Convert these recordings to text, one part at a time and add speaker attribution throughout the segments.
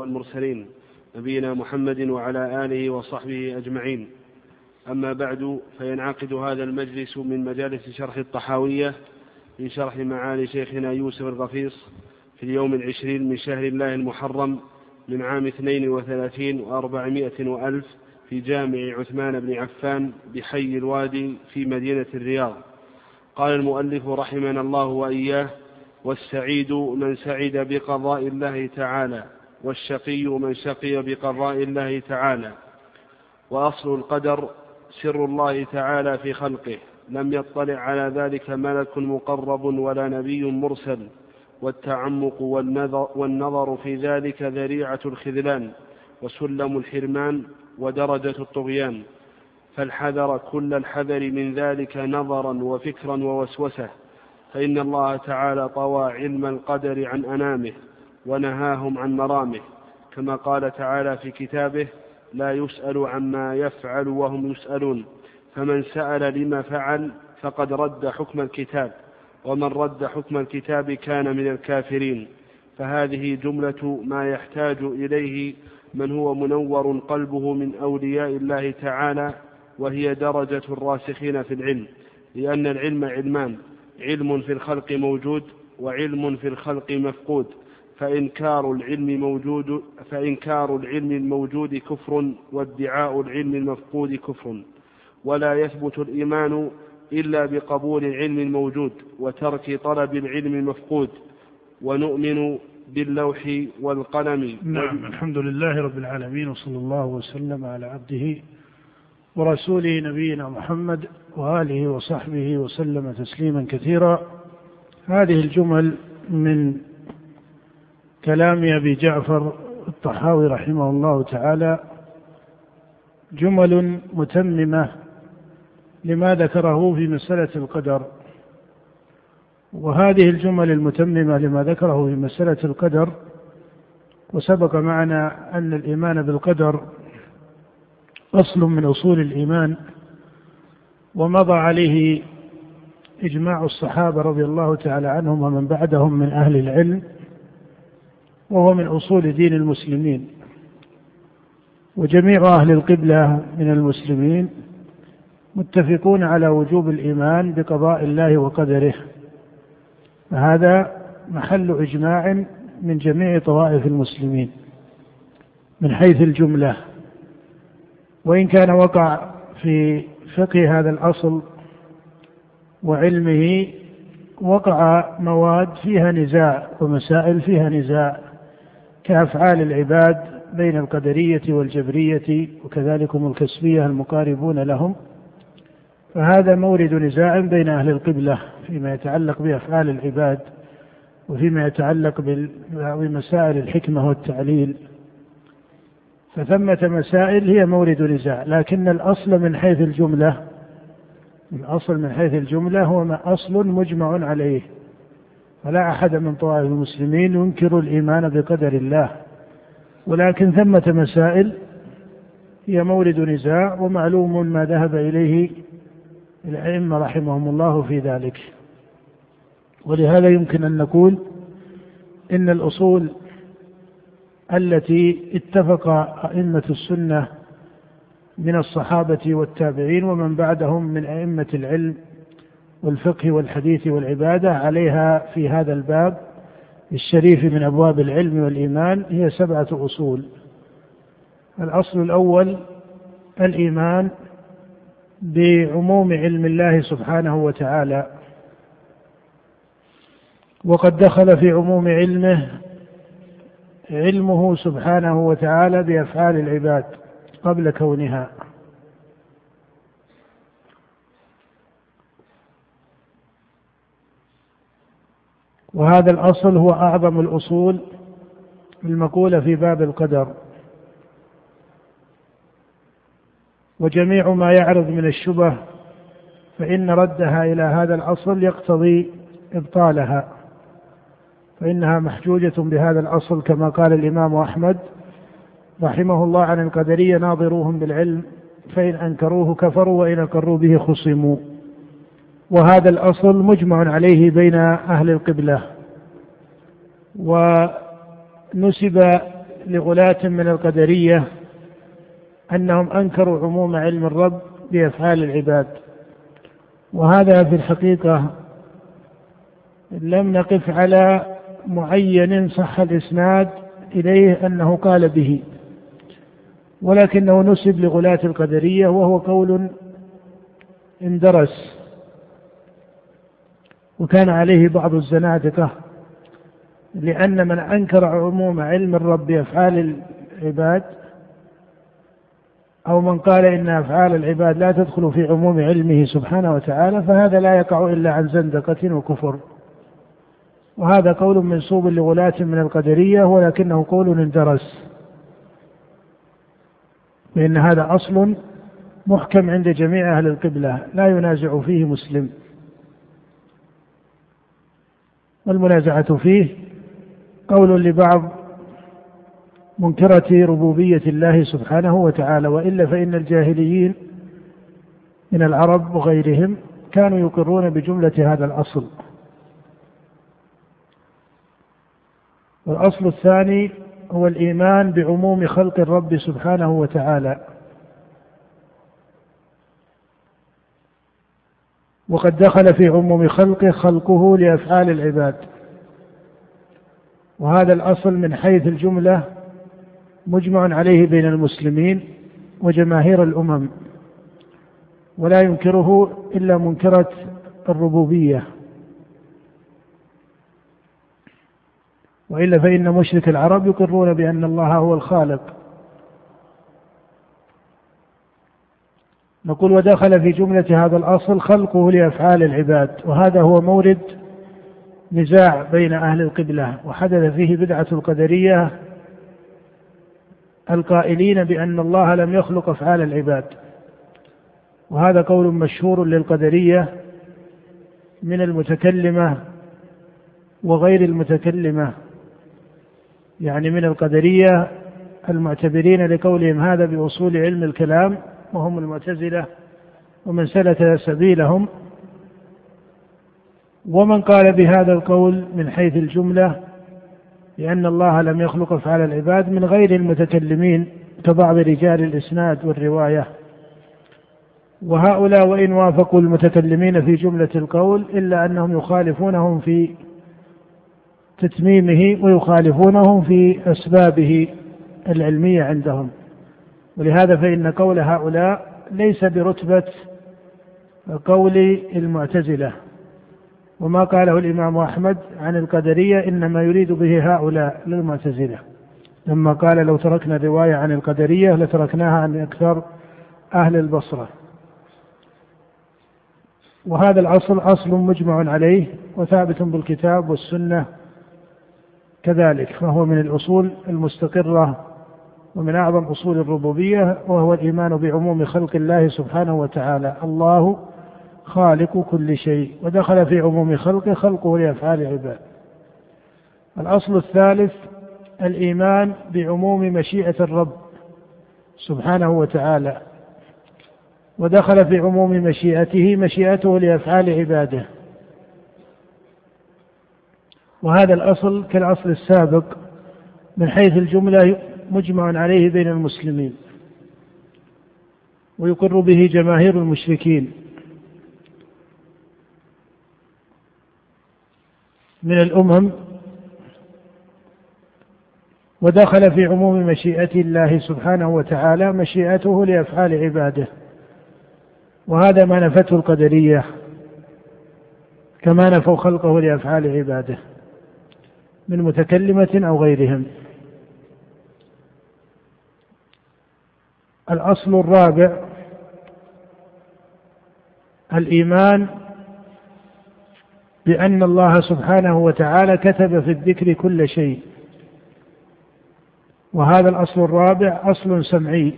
Speaker 1: والمرسلين نبينا محمد وعلى آله وصحبه أجمعين. أما بعد فينعقد هذا المجلس من مجالس شرح الطحاوية في شرح معالي شيخنا يوسف الغفيص في اليوم العشرين من شهر الله المحرم من عام اثنين وثلاثين وأربعمائة وألف في جامع عثمان بن عفان بحي الوادي في مدينة الرياض. قال المؤلف رحمنا الله وإياه والسعيد من سعد بقضاء الله تعالى. والشقي من شقي بقضاء الله تعالى وأصل القدر سر الله تعالى في خلقه. لم يطلع على ذلك ملك مقرب ولا نبي مرسل والتعمق والنظر, في ذلك ذريعة الخذلان وسلم الحرمان ودرجة الطغيان. فالحذر كل الحذر من ذلك نظرا وفكرا ووسوسة. فإن الله تعالى طوى علم القدر عن أنامه. ونهاهم عن مرامه كما قال تعالى في كتابه لا يسأل عما يفعل وهم يسألون فمن سأل لما فعل فقد رد حكم الكتاب ومن رد حكم الكتاب كان من الكافرين. فهذه جملة ما يحتاج إليه من هو منور قلبه من أولياء الله تعالى وهي درجة الراسخين في العلم لأن العلم علمان علم في الخلق موجود وعلم في الخلق مفقود. فإنكار العلم موجود فإنكار العلم الموجود كفر وادعاء العلم المفقود كفر. ولا يثبت الإيمان إلا بقبول العلم الموجود وترك طلب العلم المفقود. ونؤمن باللوح والقلم.
Speaker 2: نعم الحمد لله رب العالمين وصلى الله وسلم على عبده ورسوله نبينا محمد وآله وصحبه وسلم تسليما كثيرا. هذه الجمل من كلام أبي جعفر الطحاوي رحمه الله تعالى جمل متممة لما ذكره في مسألة القدر. وهذه الجمل المتممة لما ذكره في مسألة القدر وسبق معنا أن الإيمان بالقدر أصل من أصول الإيمان ومضى عليه إجماع الصحابة رضي الله تعالى عنهم ومن بعدهم من أهل العلم. وهو من أصول دين المسلمين وجميع أهل القبلة من المسلمين متفقون على وجوب الإيمان بقضاء الله وقدره. فهذا محل إجماع من جميع طوائف المسلمين من حيث الجملة. وإن كان وقع في فقه هذا الأصل وعلمه وقع مواد فيها نزاع ومسائل فيها نزاع كأفعال العباد بين القدرية والجبرية وكذلك الكسبية المقاربون لهم فهذا مورد نزاع بين أهل القبلة فيما يتعلق بأفعال العباد وفيما يتعلق بمسائل الحكمة والتعليل. فثمة مسائل هي مورد نزاع لكن الأصل من حيث الجملة الأصل من حيث الجملة هو ما أصل مجمع عليه. ولا أحد من طوائف المسلمين ينكر الإيمان بقدر الله ولكن ثمة مسائل هي مورد نزاع ومعلوم ما ذهب إليه الأئمة رحمهم الله في ذلك. ولهذا يمكن أن نقول إن الأصول التي اتفق أئمة السنة من الصحابة والتابعين ومن بعدهم من أئمة العلم والفقه والحديث والعبادة عليها في هذا الباب الشريف من أبواب العلم والإيمان هي سبعة أصول. الأصل الأول الإيمان بعموم علم الله سبحانه وتعالى. وقد دخل في عموم علمه علمه سبحانه وتعالى بأفعال العباد قبل كونها. وهذا الأصل هو أعظم الأصول المقولة في باب القدر. وجميع ما يعرض من الشبه فإن ردها إلى هذا الأصل يقتضي إبطالها فإنها محجوجة بهذا الأصل كما قال الإمام أحمد رحمه الله عن القدرية ناظروهم بالعلم فإن أنكروه كفروا وإن أقروا به خصموا. وهذا الأصل مجمع عليه بين أهل القبلة. ونسب لغلاة من القدرية أنهم أنكروا عموم علم الرب بأفعال العباد. وهذا في الحقيقة لم نقف على معين صح الإسناد إليه أنه قال به ولكنه نسب لغلاة القدرية وهو قول اندرس وكان عليه بعض الزنادقة لأن من أنكر عموم علم الرب بأفعال العباد أو من قال إن أفعال العباد لا تدخل في عموم علمه سبحانه وتعالى فهذا لا يقع إلا عن زندقة وكفر. وهذا قول منسوب لغلاة من القدرية ولكنه قول اندرس. لأن هذا أصل محكم عند جميع أهل القبلة لا ينازع فيه مسلم. والمنازعة فيه قول لبعض منكرة ربوبية الله سبحانه وتعالى وإلا فإن الجاهليين من العرب وغيرهم كانوا يقرون بجملة هذا الأصل. والأصل الثاني هو الإيمان بعموم خلق الرب سبحانه وتعالى. وقد دخل في عموم خلقه خلقه لأفعال العباد. وهذا الأصل من حيث الجملة مجمع عليه بين المسلمين وجماهير الأمم ولا ينكره إلا منكرة الربوبية. وإلا فإن مشرك العرب يقرون بأن الله هو الخالق. نقول ودخل في جملة هذا الأصل خلقه لأفعال العباد وهذا هو مورد نزاع بين أهل القبلة وحدث فيه بدعة القدرية القائلين بأن الله لم يخلق أفعال العباد. وهذا قول مشهور للقدرية من المتكلمة وغير المتكلمة يعني من القدرية المعتبرين لقولهم هذا بأصول علم الكلام وهم المعتزلة ومن سلك سبيلهم ومن قال بهذا القول من حيث الجملة لأن الله لم يخلق أفعال العباد من غير المتكلمين كبعض رجال الإسناد والرواية. وهؤلاء وإن وافقوا المتكلمين في جملة القول إلا أنهم يخالفونهم في تتميمه ويخالفونهم في أسبابه العلمية عندهم. ولهذا فإن قول هؤلاء ليس برتبة قول المعتزلة. وما قاله الإمام أحمد عن القدرية إنما يريد به هؤلاء للمعتزلة. لما قال لو تركنا الرواية عن القدرية لتركناها عن أكثر أهل البصرة. وهذا الأصل أصل مجمع عليه وثابت بالكتاب والسنة كذلك فهو من الأصول المستقرة ومن أعظم أصول الربوبية وهو الإيمان بعموم خلق الله سبحانه وتعالى. الله خالق كل شيء ودخل في عموم خلقه خلقه لأفعال العباد. الأصل الثالث الإيمان بعموم مشيئة الرب سبحانه وتعالى. ودخل في عموم مشيئته مشيئته لأفعال عباده. وهذا الأصل كالأصل السابق من حيث الجملة مجمع عليه بين المسلمين ويقر به جماهير المشركين. من الأمم ودخل في عموم مشيئة الله سبحانه وتعالى مشيئته لأفعال عباده. وهذا ما نفته القدرية كما نفوا خلقه لأفعال عباده من متكلمة أو غيرهم. الأصل الرابع الإيمان بأن الله سبحانه وتعالى كتب في الذكر كل شيء. وهذا الأصل الرابع أصل سمعي.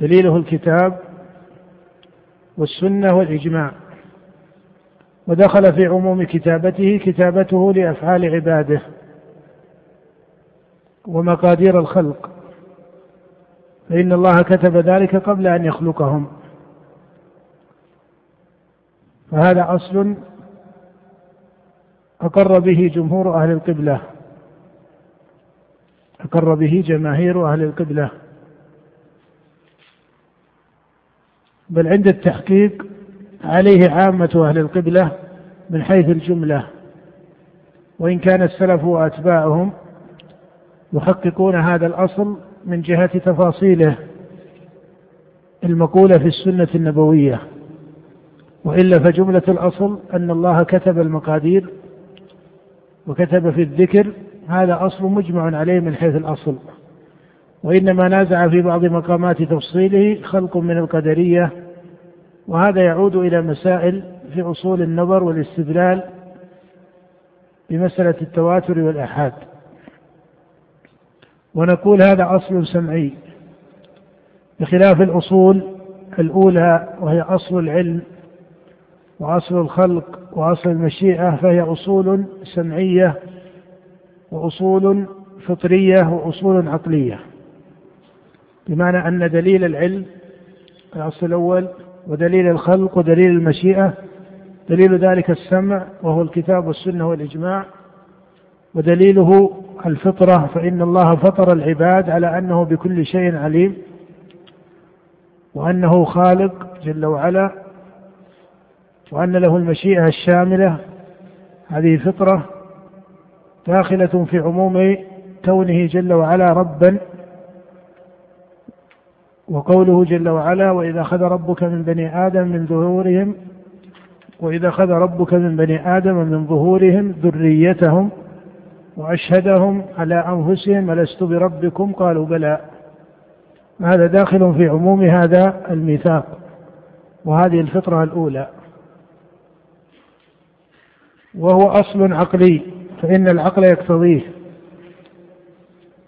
Speaker 2: دليله الكتاب والسنة والإجماع. ودخل في عموم كتابته كتابته لأفعال عباده ومقادير الخلق. فإن الله كتب ذلك قبل أن يخلقهم. فهذا أصل أقر به جمهور أهل القبلة. أقر به جماهير أهل القبلة. بل عند التحقيق عليه عامة أهل القبلة من حيث الجملة. وإن كان السلف وأتباعهم يحققون هذا الأصل من جهة تفاصيله المقولة في السنة النبوية وإلا فجملة الأصل أن الله كتب المقادير وكتب في الذكر هذا أصل مجمع عليه من حيث الأصل وإنما نازع في بعض مقامات تفصيله خلق من القدرية وهذا يعود إلى مسائل في أصول النظر والاستدلال بمسألة التواتر والآحاد. ونقول هذا أصل سمعي. بخلاف الأصول الأولى وهي أصل العلم وأصل الخلق وأصل المشيئة فهي أصول سمعية وأصول فطرية وأصول عقلية. بمعنى أن دليل العلم الأصل الأول ودليل الخلق ودليل المشيئة دليل ذلك السمع وهو الكتاب والسنة والإجماع ودليله الفطرة فإن الله فطر العباد على أنه بكل شيء عليم وأنه خالق جل وعلا وأن له المشيئة الشاملة. هذه فطرة داخلة في عموم كونه جل وعلا ربا وقوله جل وعلا وإذا أخذ ربك من بني آدم من ظهورهم وإذا أخذ ربك من بني آدم من ظهورهم ذريتهم وأشهدهم على أنفسهم ألست بربكم؟ قالوا بلى. هذا داخل في عموم هذا الميثاق وهذه الفطرة الأولى. وهو أصل عقلي فإن العقل يقتضيه.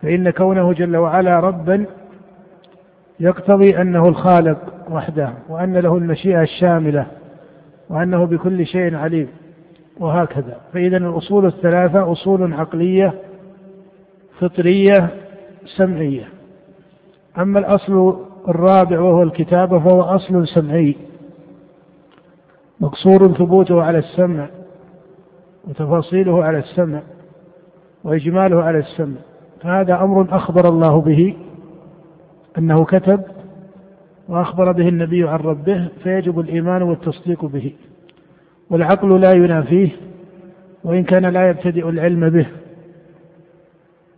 Speaker 2: فإن كونه جل وعلا ربا يقتضي أنه الخالق وحده وأن له المشيئة الشاملة وأنه بكل شيء عليم. وهكذا. فإذا الأصول الثلاثة أصول عقلية فطرية سمعية. أما الأصل الرابع وهو الكتابة فهو أصل سمعي. مقصور ثبوته على السمع وتفاصيله على السمع وإجماله على السمع. فهذا أمر أخبر الله به أنه كتب وأخبر به النبي عن ربه فيجب الإيمان والتصديق به. والعقل لا ينافيه وإن كان لا يبتدئ العلم به.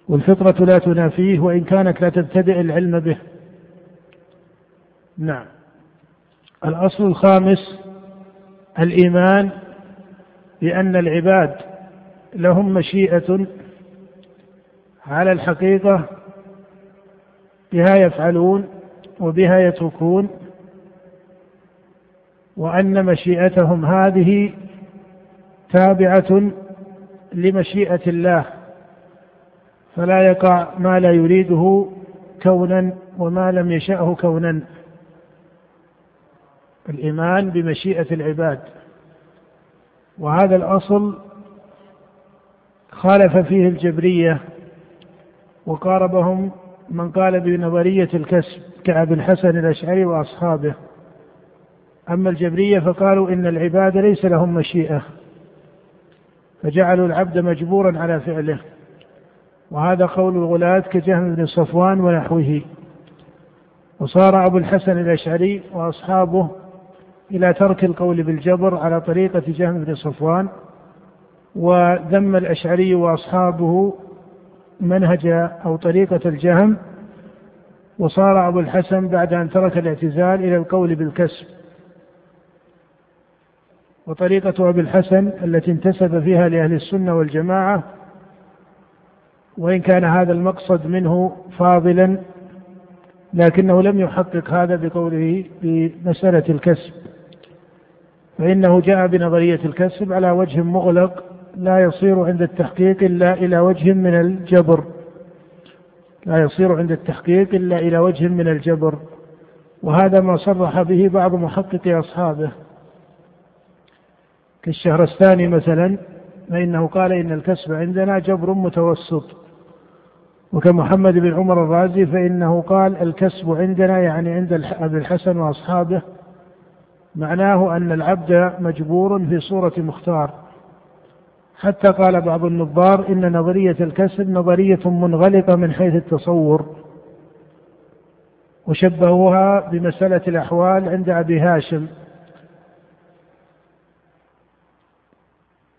Speaker 2: والفطرة لا تنافيه وإن كانت لا تبتدئ العلم به. نعم. الأصل الخامس الإيمان بأن العباد لهم مشيئة على الحقيقة بها يفعلون وبها يتركون. وأن مشيئتهم هذه تابعة لمشيئة الله فلا يقع ما لا يريده كونا وما لم يشأه كونا. الإيمان بمشيئة العباد. وهذا الأصل خالف فيه الجبرية وقاربهم من قال بنظرية الكسب كأبي الحسن الأشعري وأصحابه. أما الجبرية فقالوا إن العباد ليس لهم مشيئة فجعلوا العبد مجبورا على فعله. وهذا قول الغلاة كجهم بن صفوان ونحوه. وصار أبو الحسن الأشعري وأصحابه إلى ترك القول بالجبر على طريقة جهم بن صفوان وذم الأشعري وأصحابه منهج أو طريقة الجهم. وصار أبو الحسن بعد أن ترك الاعتزال إلى القول بالكسب. وطريقة أبي الحسن التي انتسب فيها لأهل السنة والجماعة وإن كان هذا المقصد منه فاضلا لكنه لم يحقق هذا بقوله بمسألة الكسب. فإنه جاء بنظرية الكسب على وجه مغلق لا يصير عند التحقيق إلا إلى وجه من الجبر. لا يصير عند التحقيق إلا إلى وجه من الجبر. وهذا ما صرح به بعض محققي أصحابه. كالشهرستاني مثلا فإنه قال إن الكسب عندنا جبر متوسط. وكمحمد بن عمر الرازي فإنه قال الكسب عندنا يعني عند أبي الحسن وأصحابه. معناه أن العبد مجبور في صورة مختار. حتى قال بعض النظار إن نظرية الكسب نظرية منغلقة من حيث التصور. وشبهوها بمسألة الأحوال عند أبي هاشم.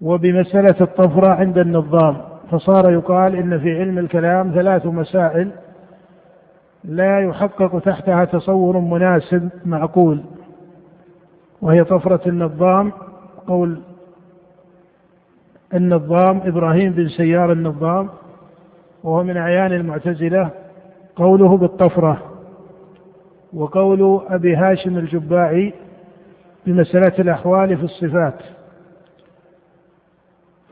Speaker 2: وبمسألة الطفرة عند النظام فصار يقال إن في علم الكلام ثلاث مسائل لا يحقق تحتها تصور مناسب معقول وهي طفرة النظام قول النظام إبراهيم بن سيار النظام وهو من أعيان المعتزلة قوله بالطفرة وقول أبي هاشم الجباعي بمسألة الأحوال في الصفات.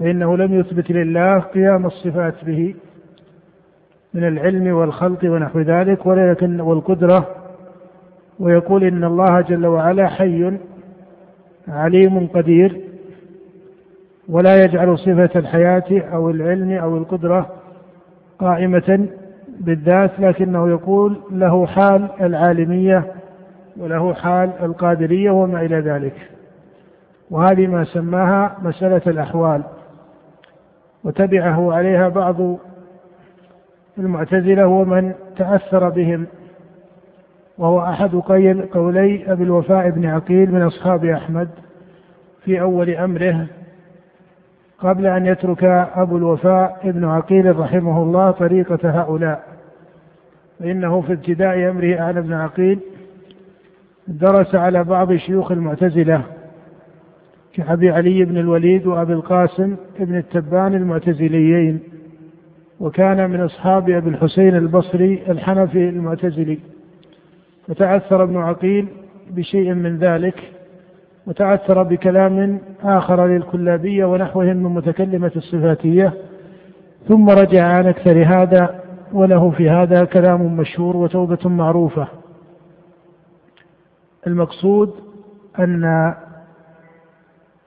Speaker 2: فإنه لم يثبت لله قيام الصفات به من العلم والخلق ونحو ذلك ولكن والقدرة ويقول إن الله جل وعلا حي عليم قدير ولا يجعل صفة الحياة أو العلم أو القدرة قائمة بالذات لكنه يقول له حال العالمية وله حال القادرية وما إلى ذلك. وهذه ما سماها مسألة الأحوال. وتبعه عليها بعض المعتزلة ومن تأثر بهم وهو أحد قولي أبي الوفاء بن عقيل من أصحاب أحمد في أول أمره قبل أن يترك أبو الوفاء ابن عقيل رحمه الله طريقة هؤلاء. فإنه في ابتداء أمره أعلى بن عقيل درس على بعض شيوخ المعتزلة كأبي علي بن الوليد وأبي القاسم ابن التبان المعتزليين وكان من أصحاب أبي الحسين البصري الحنفي المعتزلي. فتأثر ابن عقيل بشيء من ذلك وتأثر بكلام آخر للكلابية ونحوهم من متكلمة الصفاتية ثم رجع عن أكثر هذا وله في هذا كلام مشهور وتوبة معروفة. المقصود أن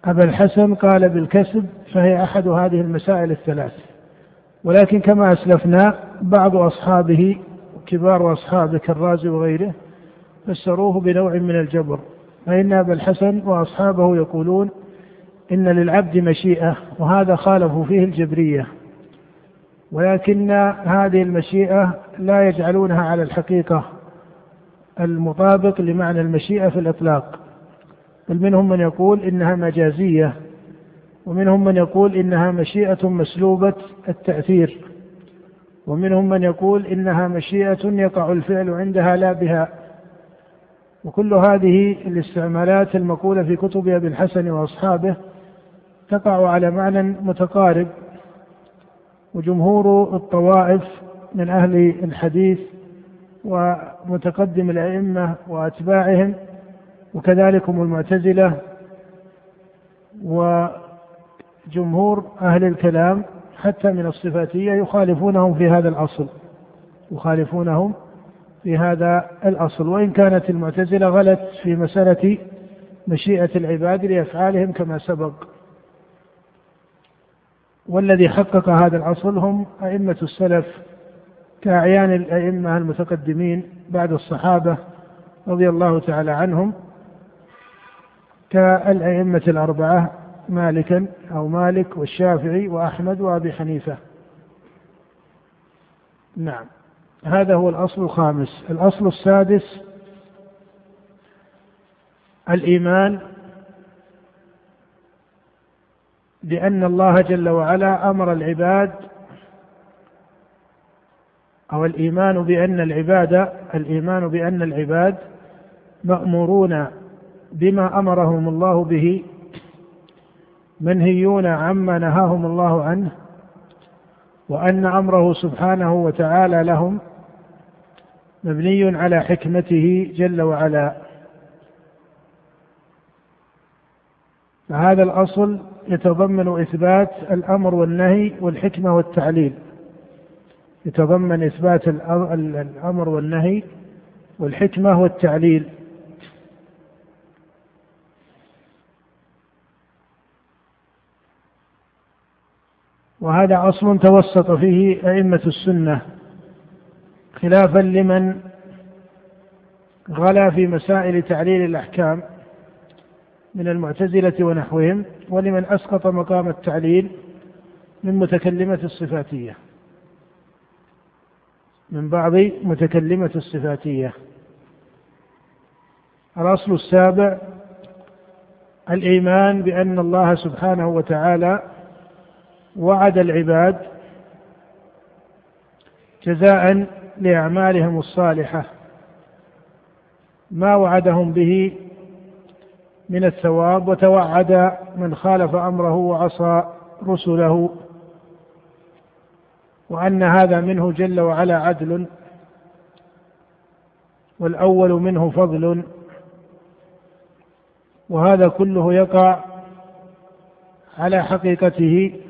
Speaker 2: أبا الحسن قال بالكسب فهي أحد هذه المسائل الثلاث. ولكن كما أسلفنا بعض أصحابه كبار أصحابه كالرازي وغيره فسروه بنوع من الجبر. فإن أبا الحسن وأصحابه يقولون إن للعبد مشيئة وهذا خالفوا فيه الجبرية. ولكن هذه المشيئة لا يجعلونها على الحقيقة المطابق لمعنى المشيئة في الإطلاق. بل منهم من يقول إنها مجازية ومنهم من يقول إنها مشيئة مسلوبة التأثير ومنهم من يقول إنها مشيئة يقع الفعل عندها لا بها. وكل هذه الاستعمالات المقولة في كتب أبي الحسن وأصحابه تقع على معنى متقارب وجمهور الطوائف من أهل الحديث ومتقدم الأئمة وأتباعهم وكذلك هم المعتزلة وجمهور أهل الكلام حتى من الصفاتية يخالفونهم في هذا الأصل يخالفونهم في هذا الأصل. وإن كانت المعتزلة غلت في مسألة مشيئة العباد لأفعالهم كما سبق. والذي حقق هذا الأصل هم أئمة السلف كأعيان الأئمة المتقدمين بعد الصحابة رضي الله تعالى عنهم. كالأئمة الأربعة مالكا أو مالك والشافعي وأحمد وأبي حنيفة. نعم. هذا هو الأصل الخامس. الأصل السادس الإيمان بأن الله جل وعلا أمر العباد أو الإيمان بأن العباد الإيمان بأن العباد مأمورون بما أمرهم الله به منهيون عما نهاهم الله عنه وأن أمره سبحانه وتعالى لهم مبني على حكمته جل وعلا. فهذا الأصل يتضمن إثبات الأمر والنهي والحكمة والتعليل. يتضمن إثبات الأمر والنهي والحكمة والتعليل. وهذا أصل توسط فيه أئمة السنة خلافا لمن غلا في مسائل تعليل الأحكام من المعتزلة ونحوهم ولمن أسقط مقام التعليل من متكلمة الصفاتية. من بعض متكلمة الصفاتية. الأصل السابع الإيمان بأن الله سبحانه وتعالى وعد العباد جزاء لأعمالهم الصالحة. ما وعدهم به من الثواب وتوعد من خالف أمره وعصى رسله. وأن هذا منه جل وعلا عدل والأول منه فضل. وهذا كله يقع على حقيقته.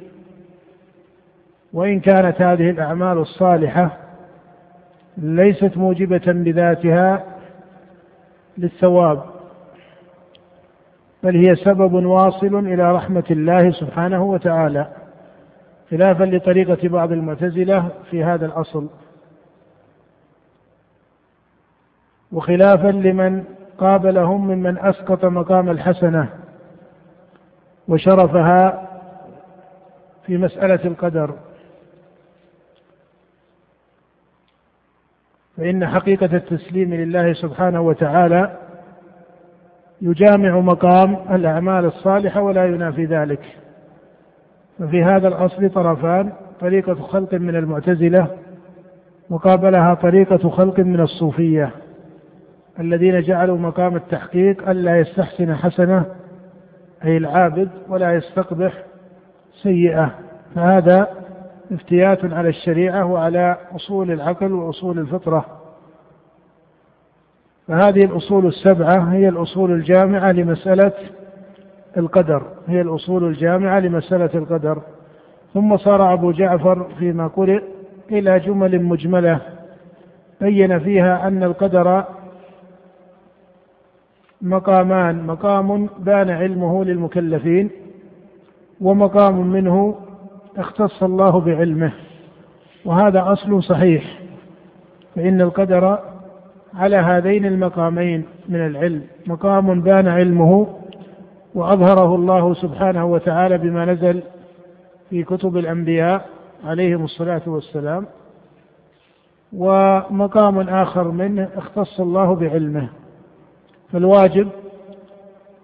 Speaker 2: وإن كانت هذه الأعمال الصالحة ليست موجبة بذاتها للثواب بل هي سبب واصل إلى رحمة الله سبحانه وتعالى خلافا لطريقة بعض المعتزلة في هذا الأصل وخلافا لمن قابلهم ممن أسقط مقام الحسنة وشرفها في مسألة القدر. فإن حقيقة التسليم لله سبحانه وتعالى يجامع مقام الأعمال الصالحة ولا ينافي ذلك. ففي هذا الأصل طرفان طريقة خلق من المعتزلة مقابلها طريقة خلق من الصوفية الذين جعلوا مقام التحقيق ألا يستحسن حسنة أي العابد ولا يستقبح سيئة. فهذا افتيات على الشريعة وعلى أصول العقل وأصول الفطرة. فهذه الأصول السبعة هي الأصول الجامعة لمسألة القدر. هي الأصول الجامعة لمسألة القدر. ثم صار أبو جعفر فيما قرئ إلى جمل مجملة بين فيها أن القدر مقامان مقام بان علمه للمكلفين ومقام منه اختص الله بعلمه وهذا أصل صحيح فإن القدر على هذين المقامين من العلم مقام بان علمه وأظهره الله سبحانه وتعالى بما نزل في كتب الأنبياء عليهم الصلاة والسلام ومقام آخر منه اختص الله بعلمه. فالواجب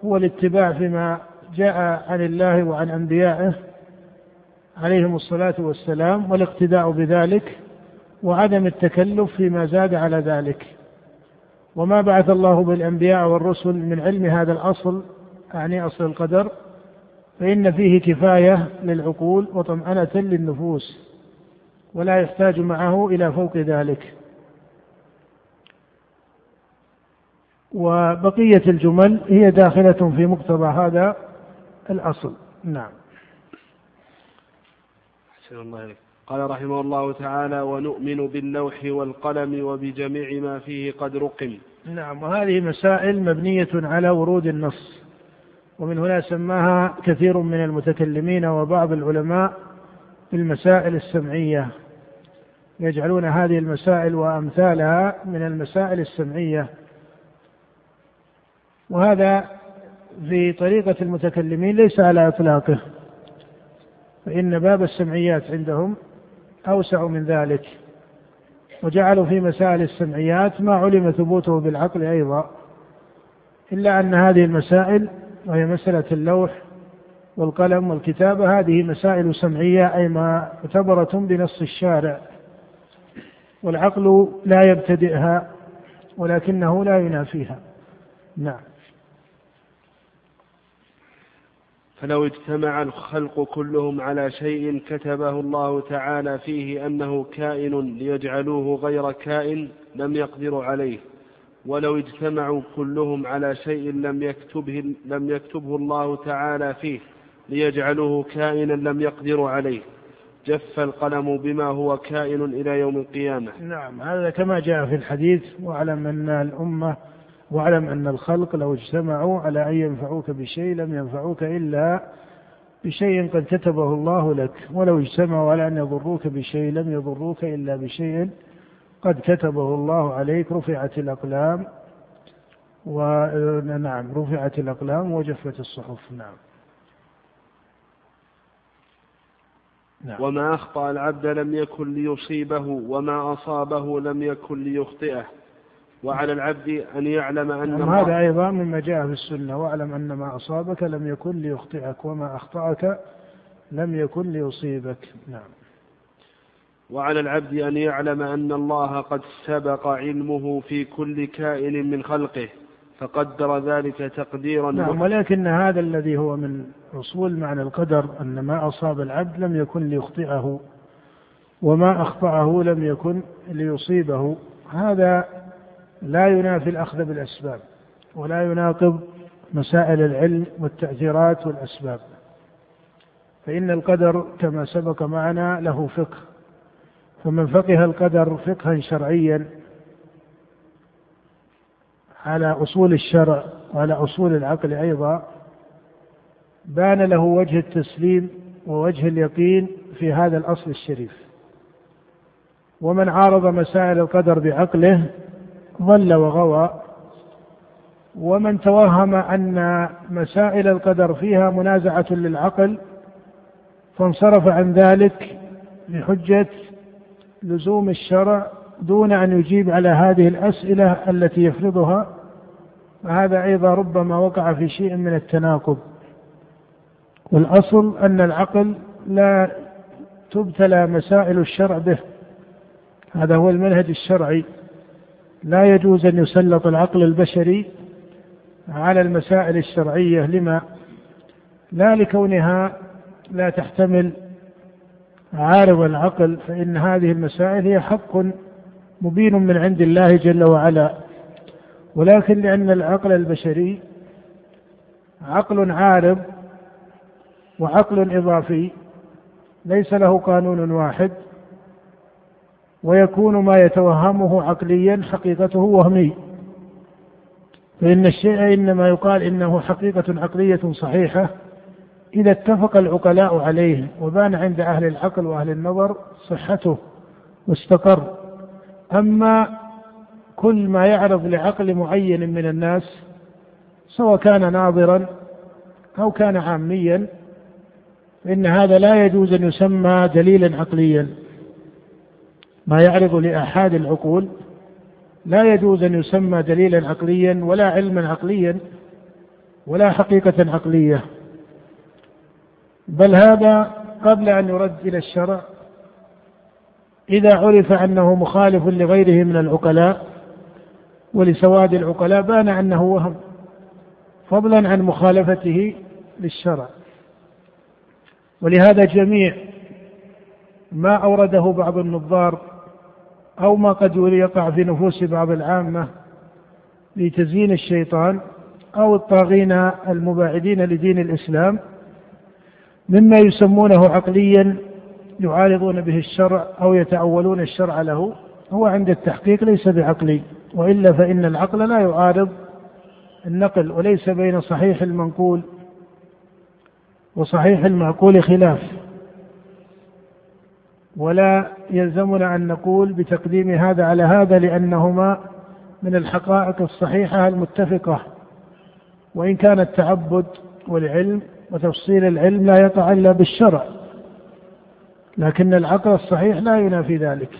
Speaker 2: هو الاتباع فيما جاء عن الله وعن أنبيائه عليهم الصلاة والسلام والاقتداء بذلك وعدم التكلف فيما زاد على ذلك. وما بعث الله بالأنبياء والرسل من علم هذا الأصل اعني أصل القدر فإن فيه كفاية للعقول وطمأنة للنفوس ولا يحتاج معه إلى فوق ذلك. وبقية الجمل هي داخلة في مقتضى هذا الأصل. نعم.
Speaker 1: أحسن الله إليك قال رحمه الله تعالى ونؤمن باللوح والقلم وبجميع ما فيه قد رقم.
Speaker 2: نعم وهذه مسائل مبنية على ورود النص ومن هنا سماها كثير من المتكلمين وبعض العلماء بالمسائل السمعية. يجعلون هذه المسائل وأمثالها من المسائل السمعية. وهذا في طريقة المتكلمين ليس على إطلاقه. فإن باب السمعيات عندهم أوسع من ذلك وجعلوا في مسائل السمعيات ما علم ثبوته بالعقل أيضا إلا أن هذه المسائل وهي مسألة اللوح والقلم والكتابة هذه مسائل سمعية أي معتبرة بنص الشارع والعقل لا يبتدئها ولكنه لا ينافيها. نعم.
Speaker 1: فلو اجتمع الخلق كلهم على شيء كتبه الله تعالى فيه أنه كائن ليجعلوه غير كائن لم يقدروا عليه. ولو اجتمعوا كلهم على شيء لم يكتبه, لم يكتبه الله تعالى فيه ليجعلوه كائنا لم يقدروا عليه. جف القلم بما هو كائن إلى يوم القيامة.
Speaker 2: نعم هذا كما جاء في الحديث واعلم أن الأمة واعلم أن الخلق لو اجتمعوا على أن ينفعوك بشيء لم ينفعوك إلا بشيء قد كتبه الله لك. ولو اجتمعوا على أن يضروك بشيء لم يضروك إلا بشيء قد كتبه الله عليك. رفعت الأقلام ونعم رفعت الأقلام وجفت الصحف. نعم.
Speaker 1: نعم. وما أخطأ العبد لم يكن ليصيبه وما أصابه لم يكن ليخطئه. وعلى العبد أن يعلم أن
Speaker 2: نعم هذا أيضا مما جاء في السنة. واعلم أن ما أصابك لم يكن ليخطئك وما أخطأك لم يكن ليصيبك. نعم.
Speaker 1: وعلى العبد أن يعلم أن الله قد سبق علمه في كل كائن من خلقه فقدر ذلك تقديرا
Speaker 2: نعم ولكن هذا الذي هو من أصول معنى القدر أن ما أصاب العبد لم يكن ليخطئه وما أخطأه لم يكن ليصيبه. هذا لا ينافي الأخذ بالأسباب ولا يناقض مسائل العلم والتأثيرات والأسباب. فإن القدر كما سبق معنا له فقه فمن فقه القدر فقها شرعيا على أصول الشرع وعلى أصول العقل أيضا بان له وجه التسليم ووجه اليقين في هذا الأصل الشريف. ومن عارض مسائل القدر بعقله ضل وغوى ومن توهم أن مسائل القدر فيها منازعة للعقل فانصرف عن ذلك بحجة لزوم الشرع دون أن يجيب على هذه الأسئلة التي يفرضها. فهذا أيضا ربما وقع في شيء من التناقض. والأصل أن العقل لا تبتلى مسائل الشرع به. هذا هو المنهج الشرعي. لا يجوز أن يسلط العقل البشري على المسائل الشرعية. لما؟ لا لكونها لا تحتمل عارض العقل فإن هذه المسائل هي حق مبين من عند الله جل وعلا. ولكن لأن العقل البشري عقل عارض وعقل إضافي ليس له قانون واحد. ويكون ما يتوهمه عقليا حقيقته وهمي. فإن الشيء إنما يقال إنه حقيقة عقلية صحيحة إذا اتفق العقلاء عليه وبان عند أهل العقل وأهل النظر صحته واستقر. أما كل ما يعرض لعقل معين من الناس سواء كان ناظرا أو كان عاميا فإن هذا لا يجوز أن يسمى دليلا عقليا. ما يعرض لآحاد العقول لا يجوز أن يسمى دليلا عقليا ولا علما عقليا ولا حقيقة عقلية. بل هذا قبل أن يرد إلى الشرع. إذا عرف أنه مخالف لغيره من العقلاء ولسواد العقلاء بان أنه وهم فضلا عن مخالفته للشرع. ولهذا جميع ما أورده بعض النظار أو ما قد يقع في نفوس بعض العامة لتزيين الشيطان أو الطاغين المباعدين لدين الإسلام مما يسمونه عقليا يعارضون به الشرع أو يتأولون الشرع له هو عند التحقيق ليس بعقلي وإلا فإن العقل لا يعارض النقل وليس بين صحيح المنقول وصحيح المعقول خلاف. ولا يلزمنا أن نقول بتقديم هذا على هذا لأنهما من الحقائق الصحيحة المتفقة. وإن كان التعبد والعلم وتفصيل العلم لا يقع إلا بالشرع لكن العقل الصحيح لا ينافي ذلك.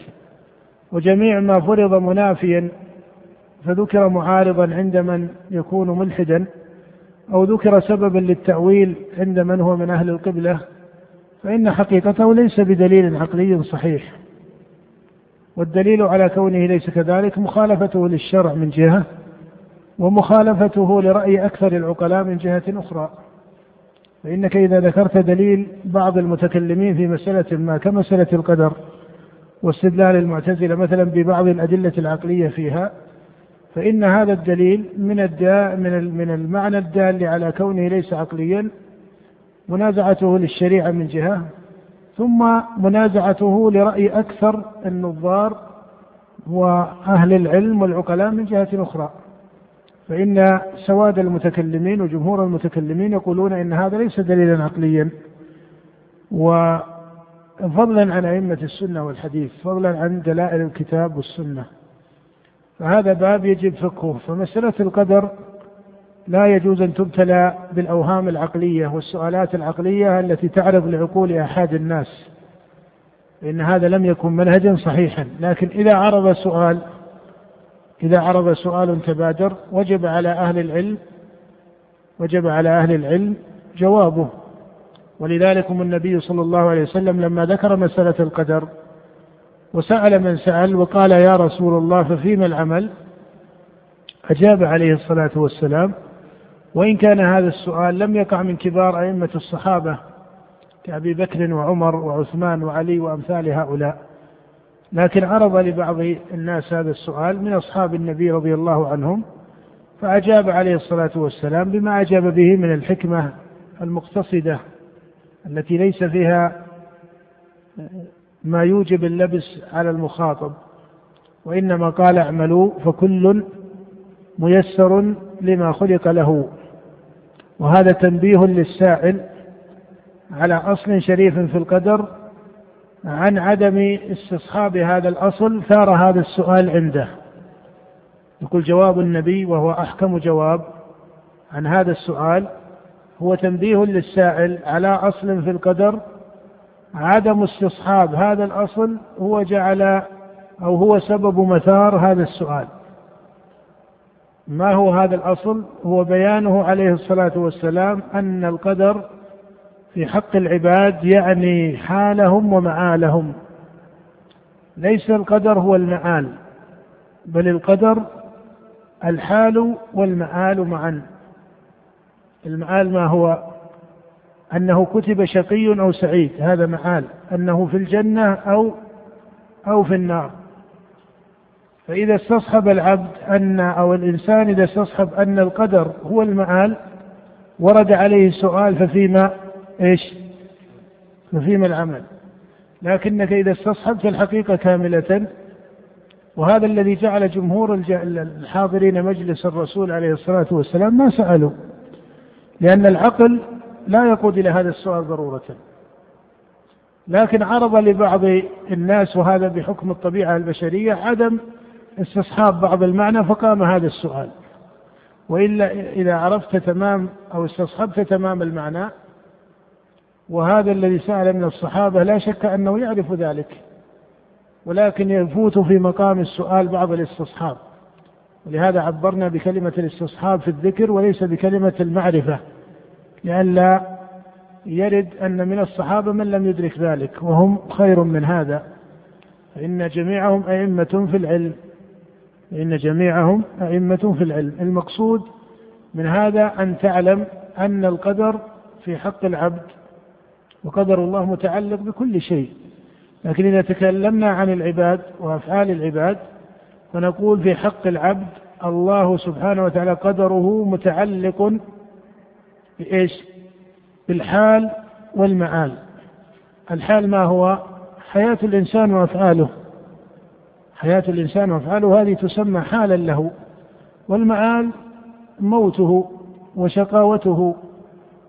Speaker 2: وجميع ما فرض منافيا فذكر معارضا عند من يكون ملحدا أو ذكر سببا للتأويل عند من هو من أهل القبلة فإن حقيقته ليس بدليل عقلي صحيح والدليل على كونه ليس كذلك مخالفته للشرع من جهة ومخالفته لرأي أكثر العقلاء من جهة أخرى. فإنك إذا ذكرت دليل بعض المتكلمين في مسألة ما كمسألة القدر واستدلال المعتزلة مثلا ببعض الأدلة العقلية فيها فإن هذا الدليل من من المعنى الدال على كونه ليس عقليا منازعته للشريعة من جهة ثم منازعته لرأي أكثر النظار وأهل العلم والعقلاء من جهة أخرى. فإن سواد المتكلمين وجمهور المتكلمين يقولون إن هذا ليس دليلا عقليا وفضلا عن أئمة السنة والحديث فضلا عن دلائل الكتاب والسنة. فهذا باب يجب فقهه. فمسألة القدر لا يجوز أن تبتلى بالأوهام العقلية والسؤالات العقلية التي تعرض لعقول أحد الناس فإن هذا لم يكن منهجا صحيحا. لكن إذا عرض سؤال إذا عرض سؤال تبادر وجب على أهل العلم وجب على أهل العلم جوابه. ولذلك النبي صلى الله عليه وسلم لما ذكر مسألة القدر وسأل من سأل وقال يا رسول الله ففيما العمل؟ أجاب عليه الصلاة والسلام وإن كان هذا السؤال لم يقع من كبار أئمة الصحابة كأبي بكر وعمر وعثمان وعلي وأمثال هؤلاء. لكن عرض لبعض الناس هذا السؤال من أصحاب النبي رضي الله عنهم فأجاب عليه الصلاة والسلام بما أجاب به من الحكمة المقتصدة التي ليس فيها ما يوجب اللبس على المخاطب وإنما قال اعملوا فكل ميسر لما خلق له. وهذا تنبيه للسائل على أصل شريف في القدر عن عدم استصحاب هذا الأصل ثار هذا السؤال عنده. يقول جواب النبي وهو أحكم جواب عن هذا السؤال هو تنبيه للسائل على أصل في القدر عدم استصحاب هذا الأصل هو جعل أو هو سبب مثار هذا السؤال. ما هو هذا الأصل؟ هو بيانه عليه الصلاة والسلام أن القدر في حق العباد يعني حالهم ومعالهم ليس القدر هو المعال بل القدر الحال والمعال معا. المعال ما هو؟ أنه كتب شقي أو سعيد هذا معال أنه في الجنة أو أو في النار. فإذا استصحب العبد أن أو الإنسان إذا استصحب أن القدر هو المعال ورد عليه السؤال ففيما إيش؟ ففيما العمل لكنك إذا استصحبت الحقيقة كاملة وهذا الذي جعل جمهور الحاضرين مجلس الرسول عليه الصلاة والسلام ما سألوا لأن العقل لا يقود إلى هذا السؤال ضرورة لكن عرض لبعض الناس وهذا بحكم الطبيعة البشرية عدم استصحاب بعض المعنى فقام هذا السؤال. وإلا إذا عرفت تمام أو استصحبت تمام المعنى وهذا الذي سأل من الصحابة لا شك أنه يعرف ذلك ولكن يفوت في مقام السؤال بعض الاستصحاب. ولهذا عبرنا بكلمة الاستصحاب في الذكر وليس بكلمة المعرفة لئلا يرد أن من الصحابة من لم يدرك ذلك وهم خير من هذا فإن جميعهم أئمة في العلم. فإن جميعهم أئمة في العلم. المقصود من هذا أن تعلم أن القدر في حق العبد وقدر الله متعلق بكل شيء. لكن إذا تكلمنا عن العباد وأفعال العباد فنقول في حق العبد الله سبحانه وتعالى قدره متعلق بإيش؟ بالحال والمعال. الحال ما هو؟ حياة الإنسان وأفعاله. حياة الإنسان وأفعاله هذه تسمى حالا له والمعال موته وشقاوته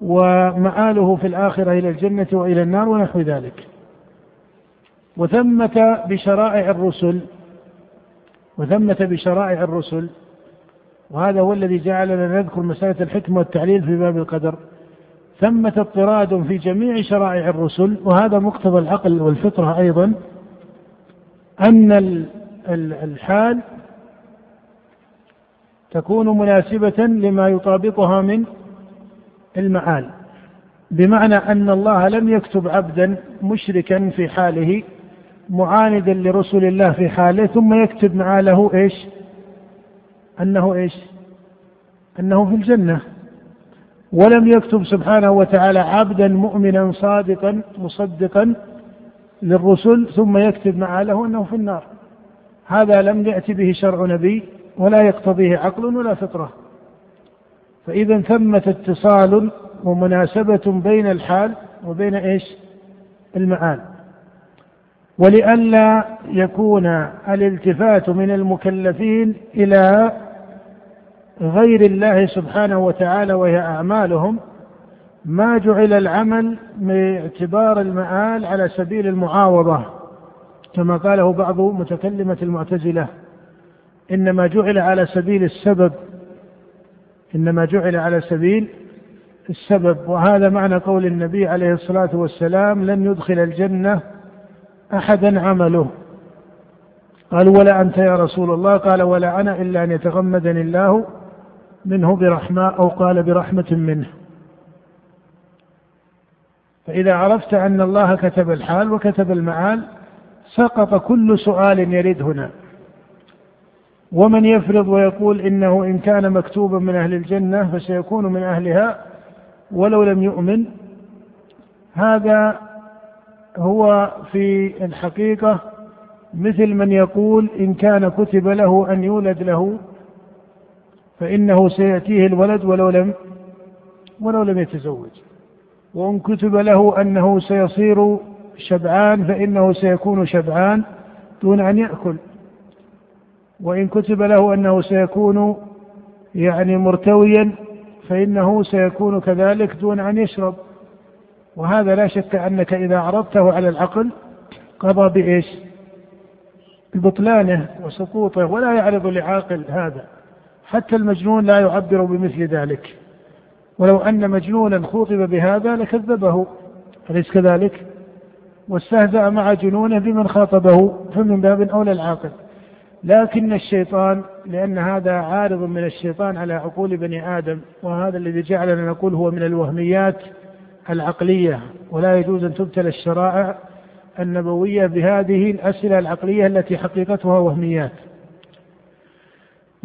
Speaker 2: ومآله في الآخرة إلى الجنة وإلى النار ونحو ذلك. وثمة بشرائع الرسل وثمة بشرائع الرسل وهذا هو الذي جعلنا نذكر مسألة الحكمة والتعليل في باب القدر. ثمة اضطراد في جميع شرائع الرسل وهذا مقتضى العقل والفطرة أيضا. أن الحال تكون مناسبة لما يطابقها من المعال بمعنى أن الله لم يكتب عبدا مشركا في حاله معاندا لرسل الله في حاله ثم يكتب معاله إيش؟ أنه إيش؟ أنه في الجنة ولم يكتب سبحانه وتعالى عبدا مؤمنا صادقا مصدقا للرسل ثم يكتب معاله أنه في النار. هذا لم يأتي به شرع نبي ولا يقتضيه عقل ولا فطرة. فإذا ثمة اتصال ومناسبة بين الحال وبين إيش؟ المعان. ولئلا يكون الالتفات من المكلفين إلى غير الله سبحانه وتعالى وهي أعمالهم ما جعل العمل باعتبار المآل على سبيل المعاوضة كما قاله بعض متكلمة المعتزلة. إنما جعل على سبيل السبب إنما جعل على سبيل السبب. وهذا معنى قول النبي عليه الصلاة والسلام لن يدخل الجنة أحدا عمله. قالوا ولا أنت يا رسول الله. قال ولا أنا إلا أن يتغمدني الله منه برحمة أو قال برحمة منه. فإذا عرفت أن الله كتب الحال وكتب المعال سقط كل سؤال يرد هنا. ومن يفرض ويقول إنه إن كان مكتوبا من أهل الجنة فسيكون من أهلها ولو لم يؤمن هذا هو في الحقيقة مثل من يقول إن كان كتب له أن يولد له فإنه سيأتيه الولد ولو لم ولو لم يتزوج. وإن كتب له أنه سيصير شبعان فإنه سيكون شبعان دون أن يأكل. وإن كتب له أنه سيكون يعني مرتويا فإنه سيكون كذلك دون أن يشرب. وهذا لا شك أنك إذا عرضته على العقل قضى بإيش؟ ببطلانه وسقوطه ولا يعرض لعاقل هذا. حتى المجنون لا يعبر بمثل ذلك. ولو أن مجنونا خوطب بهذا لكذبه أليس كذلك؟ واستهزأ مع جنونه بمن خاطبه فمن باب أولى العاقل. لكن الشيطان لأن هذا عارض من الشيطان على عقول بني آدم وهذا الذي جعلنا نقول هو من الوهميات العقلية. ولا يجوز أن تبتلى الشرائع النبوية بهذه الأسئلة العقلية التي حقيقتها وهميات.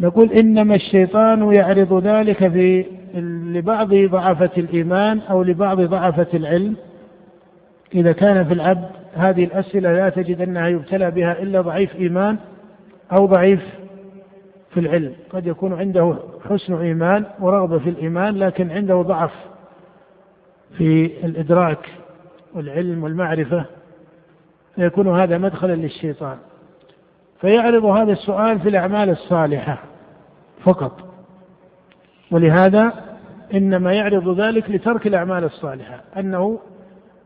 Speaker 2: نقول إنما الشيطان يعرض ذلك في لبعض ضعفة الإيمان أو لبعض ضعفة العلم. إذا كان في العبد هذه الأسئلة لا تجد أنها يبتلى بها إلا ضعيف إيمان أو ضعيف في العلم. قد يكون عنده حسن إيمان ورغبة في الإيمان لكن عنده ضعف في الإدراك والعلم والمعرفة فيكون هذا مدخلا للشيطان. فيعرض هذا السؤال في الأعمال الصالحة. فقط. ولهذا إنما يعرض ذلك لترك الأعمال الصالحة أنه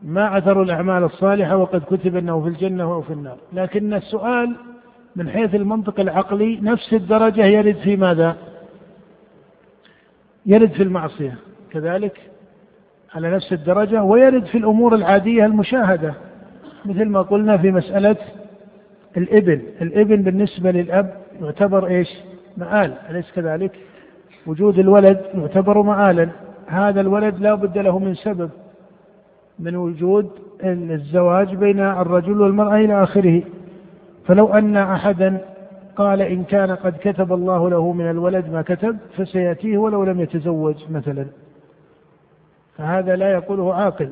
Speaker 2: ما عثر الأعمال الصالحة وقد كتب أنه في الجنة أو في النار. لكن السؤال من حيث المنطق العقلي نفس الدرجة يرد في ماذا؟ يرد في المعصية كذلك على نفس الدرجة ويرد في الأمور العادية المشاهدة مثل ما قلنا في مسألة الابن الابن بالنسبة للأب يعتبر إيش؟ مآل أليس كذلك؟ وجود الولد يعتبر مآلا. هذا الولد لا بد له من سبب من وجود الزواج بين الرجل والمرأة إلى آخره. فلو أن أحدا قال إن كان قد كتب الله له من الولد ما كتب فسيأتيه ولو لم يتزوج مثلا. فهذا لا يقوله عاقل.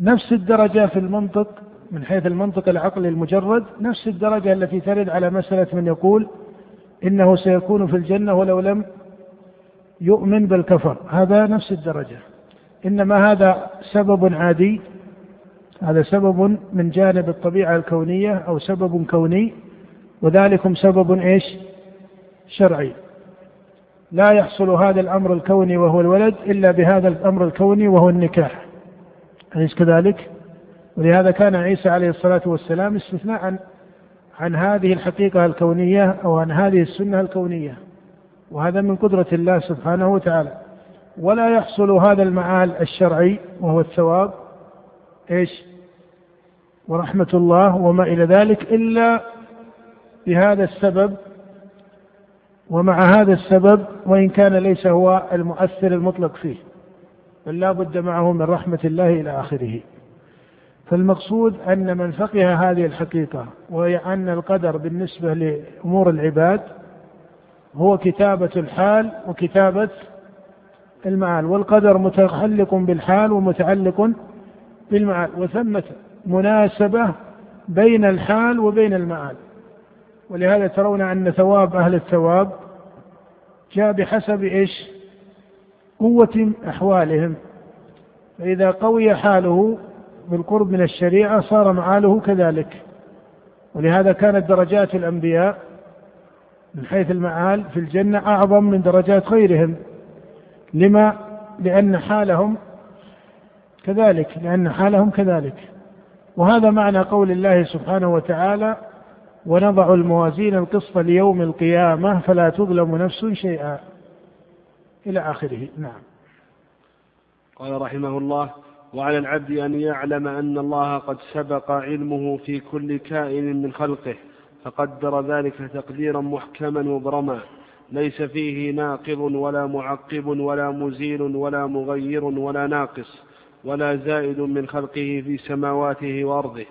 Speaker 2: نفس الدرجة في المنطق من حيث المنطق العقلي المجرد نفس الدرجة التي ترد على مسألة من يقول إنه سيكون في الجنة ولو لم يؤمن بل كفر هذا نفس الدرجة. إنما هذا سبب عادي. هذا سبب من جانب الطبيعة الكونية أو سبب كوني وذلكم سبب إيش؟ شرعي. لا يحصل هذا الأمر الكوني وهو الولد إلا بهذا الأمر الكوني وهو النكاح. أليس كذلك؟ ولهذا كان عيسى عليه الصلاة والسلام استثناء عن, هذه الحقيقة الكونية أو عن هذه السنة الكونية. وهذا من قدرة الله سبحانه وتعالى. ولا يحصل هذا المعال الشرعي وهو الثواب. إيش؟ ورحمة الله وما إلى ذلك إلا بهذا السبب. ومع هذا السبب وإن كان ليس هو المؤثر المطلق فيه. بل لا بد معه من رحمة الله إلى آخره. فالمقصود أن من فقه هذه الحقيقة وهي أن القدر بالنسبة لأمور العباد هو كتابة الحال وكتابة المعال والقدر متعلق بالحال ومتعلق بالمعال وثمة مناسبة بين الحال وبين المعال ولهذا ترون أن ثواب أهل الثواب جاء بحسب إيش؟ قوة أحوالهم. فإذا قوي حاله بالقرب من الشريعة صار معاله كذلك. ولهذا كانت درجات الأنبياء من حيث المعال في الجنة أعظم من درجات غيرهم. لما؟ لأن حالهم كذلك لأن حالهم كذلك. وهذا معنى قول الله سبحانه وتعالى ونضع الموازين القسط ليوم القيامة فلا تظلم نفس شيئا. إلى آخره. نعم.
Speaker 1: قال رحمه الله وعلى العبد أن يعلم أن الله قد سبق علمه في كل كائن من خلقه فقدر ذلك تقديرا محكما مبرما ليس فيه ناقض ولا معقب ولا مزيل ولا مغير ولا ناقص ولا زائد من خلقه في سماواته وأرضه.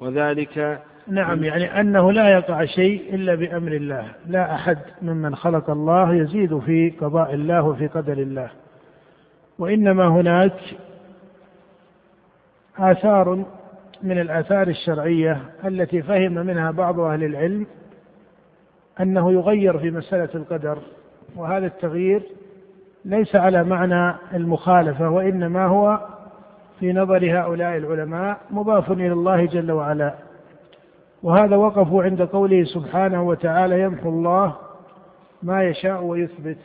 Speaker 1: وذلك
Speaker 2: نعم يعني أنه لا يقع شيء إلا بأمر الله. لا أحد ممن خلق الله يزيد في قضاء الله وفي قدر الله. وإنما هناك آثار من الآثار الشرعية التي فهم منها بعض أهل العلم أنه يغير في مسألة القدر وهذا التغيير ليس على معنى المخالفة وإنما هو في نظر هؤلاء العلماء مضاف إلى الله جل وعلا. وهذا وقفوا عند قوله سبحانه وتعالى يمحو الله ما يشاء ويثبت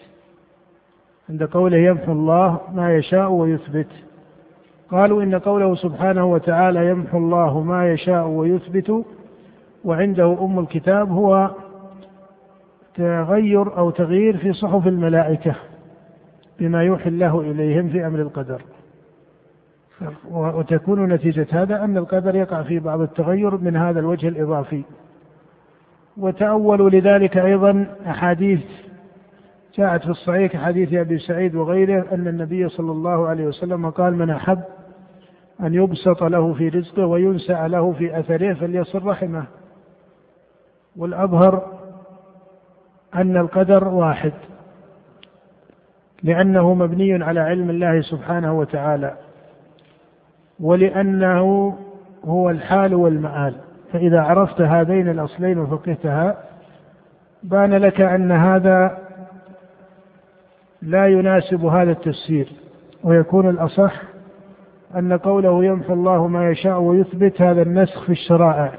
Speaker 2: عند قوله يمحو الله ما يشاء ويثبت قالوا إن قوله سبحانه وتعالى يمحو الله ما يشاء ويثبت وعنده أم الكتاب هو تغير أو تغيير في صحف الملائكة بما يوحي الله إليهم في أمر القدر. وتكون نتيجة هذا أن القدر يقع في بعض التغير من هذا الوجه الإضافي. وتأولوا لذلك أيضا أحاديث جاءت في الصحيح حديث أبي سعيد وغيره أن النبي صلى الله عليه وسلم قال من أحب أن يبسط له في رزقه وينسع له في أثره فليصل رحمه. والأظهر أن القدر واحد لأنه مبني على علم الله سبحانه وتعالى ولأنه هو الحال والمآل. فإذا عرفت هذين الأصلين وفقهتها بان لك أن هذا لا يناسب هذا التفسير ويكون الأصح أن قوله يمحو الله ما يشاء ويثبت هذا النسخ في الشرائع.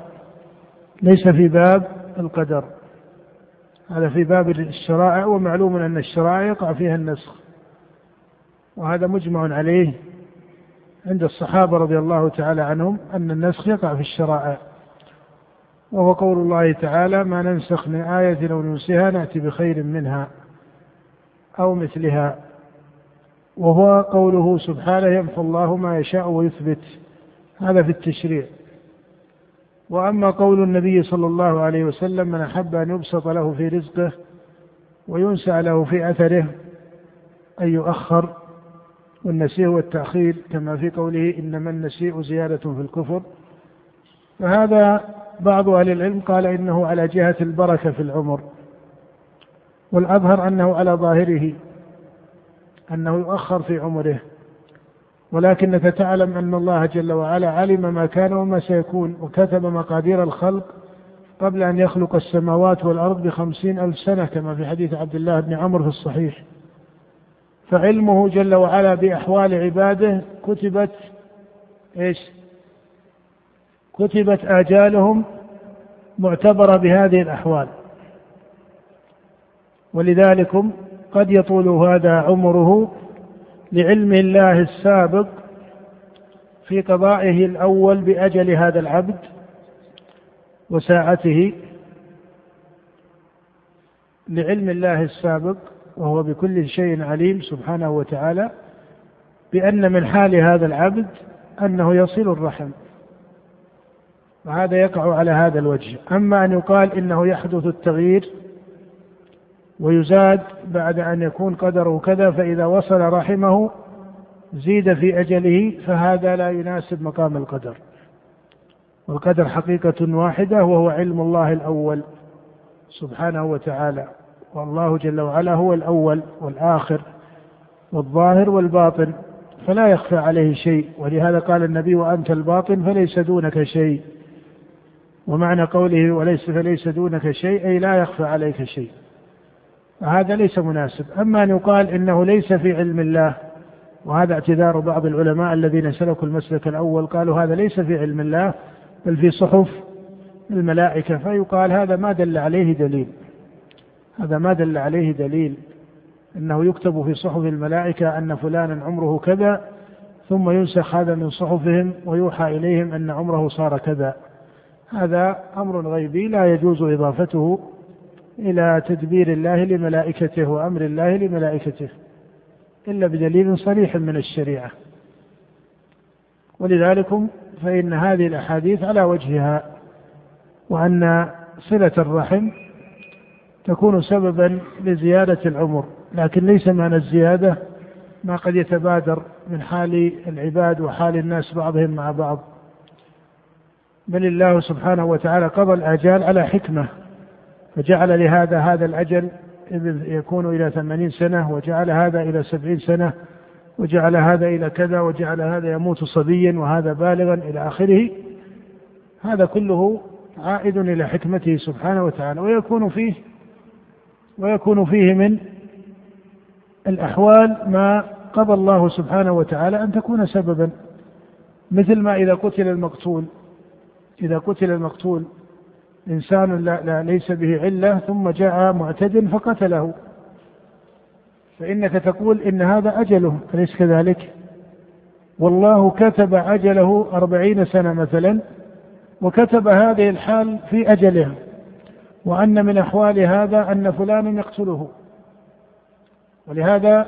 Speaker 2: ليس في باب القدر. هذا في باب الشرائع ومعلوم أن الشرائع يقع فيها النسخ. وهذا مجمع عليه عند الصحابة رضي الله تعالى عنهم أن النسخ يقع في الشرائع. وهو قول الله تعالى ما ننسخ من آية أو ننسها نأتي بخير منها أو مثلها. وهو قوله سبحانه يمحو الله ما يشاء ويثبت. هذا في التشريع. وأما قول النبي صلى الله عليه وسلم من أحب أن يبسط له في رزقه وينسى له في أثره أن يؤخر. والنسيء والتأخير كما في قوله إنما النسيء زيادة في الكفر. فهذا بعض أهل العلم قال إنه على جهة البركة في العمر. والأظهر أنه على ظاهره. أنه يؤخر في عمره. ولكنك تعلم أن الله جل وعلا علم ما كان وما سيكون وكتب مقادير الخلق قبل أن يخلق السماوات والأرض بخمسين ألف سنة كما في حديث عبد الله بن عمرو في الصحيح. فعلمه جل وعلا بأحوال عباده كتبت إيش؟ كتبت آجالهم معتبرة بهذه الأحوال. ولذلك قد يطول هذا عمره لعلم الله السابق في قضائه الأول بأجل هذا العبد وساعته لعلم الله السابق وهو بكل شيء عليم سبحانه وتعالى بأن من حال هذا العبد أنه يصل الرحم وهذا يقع على هذا الوجه. أما أن يقال إنه يحدث التغيير ويزاد بعد أن يكون قدره كذا فإذا وصل رحمه زيد في أجله فهذا لا يناسب مقام القدر. والقدر حقيقة واحدة وهو علم الله الأول سبحانه وتعالى. والله جل وعلا هو الأول والآخر والظاهر والباطن فلا يخفى عليه شيء. ولهذا قال النبي وأنت الباطن فليس دونك شيء. ومعنى قوله وليس فليس دونك شيء أي لا يخفى عليك شيء. فهذا ليس مناسب. أما أن يقال إنه ليس في علم الله وهذا اعتذار بعض العلماء الذين سلكوا المسلك الأول قالوا هذا ليس في علم الله بل في صحف الملائكة. فيقال هذا ما دل عليه دليل. هذا ما دل عليه دليل أنه يكتب في صحف الملائكة أن فلانا عمره كذا ثم ينسخ هذا من صحفهم ويوحى إليهم أن عمره صار كذا. هذا أمر غيبي لا يجوز إضافته إلى تدبير الله لملائكته وأمر الله لملائكته إلا بدليل صريح من الشريعة. ولذلك فإن هذه الأحاديث على وجهها وأن صلة الرحم تكون سببا لزيادة العمر لكن ليس معنى الزيادة ما قد يتبادر من حال العباد وحال الناس بعضهم مع بعض. بل الله سبحانه وتعالى قضى الآجال على حكمة. فجعل لهذا هذا الأجل يكون إلى ثمانين سنة وجعل هذا إلى سبعين سنة وجعل هذا إلى كذا وجعل هذا يموت صبيا وهذا بالغا إلى آخره. هذا كله عائد إلى حكمته سبحانه وتعالى ويكون فيه ويكون فيه من الأحوال ما قضى الله سبحانه وتعالى أن تكون سببا. مثل ما إذا قتل المقتول إذا قتل المقتول إنسان لا, لا ليس به علة ثم جاء معتد فقتله. فإنك تقول إن هذا أجله أليس كذلك؟ والله كتب أجله أربعين سنة مثلا وكتب هذه الحال في أجله وأن من أحوال هذا أن فلان يقتله. ولهذا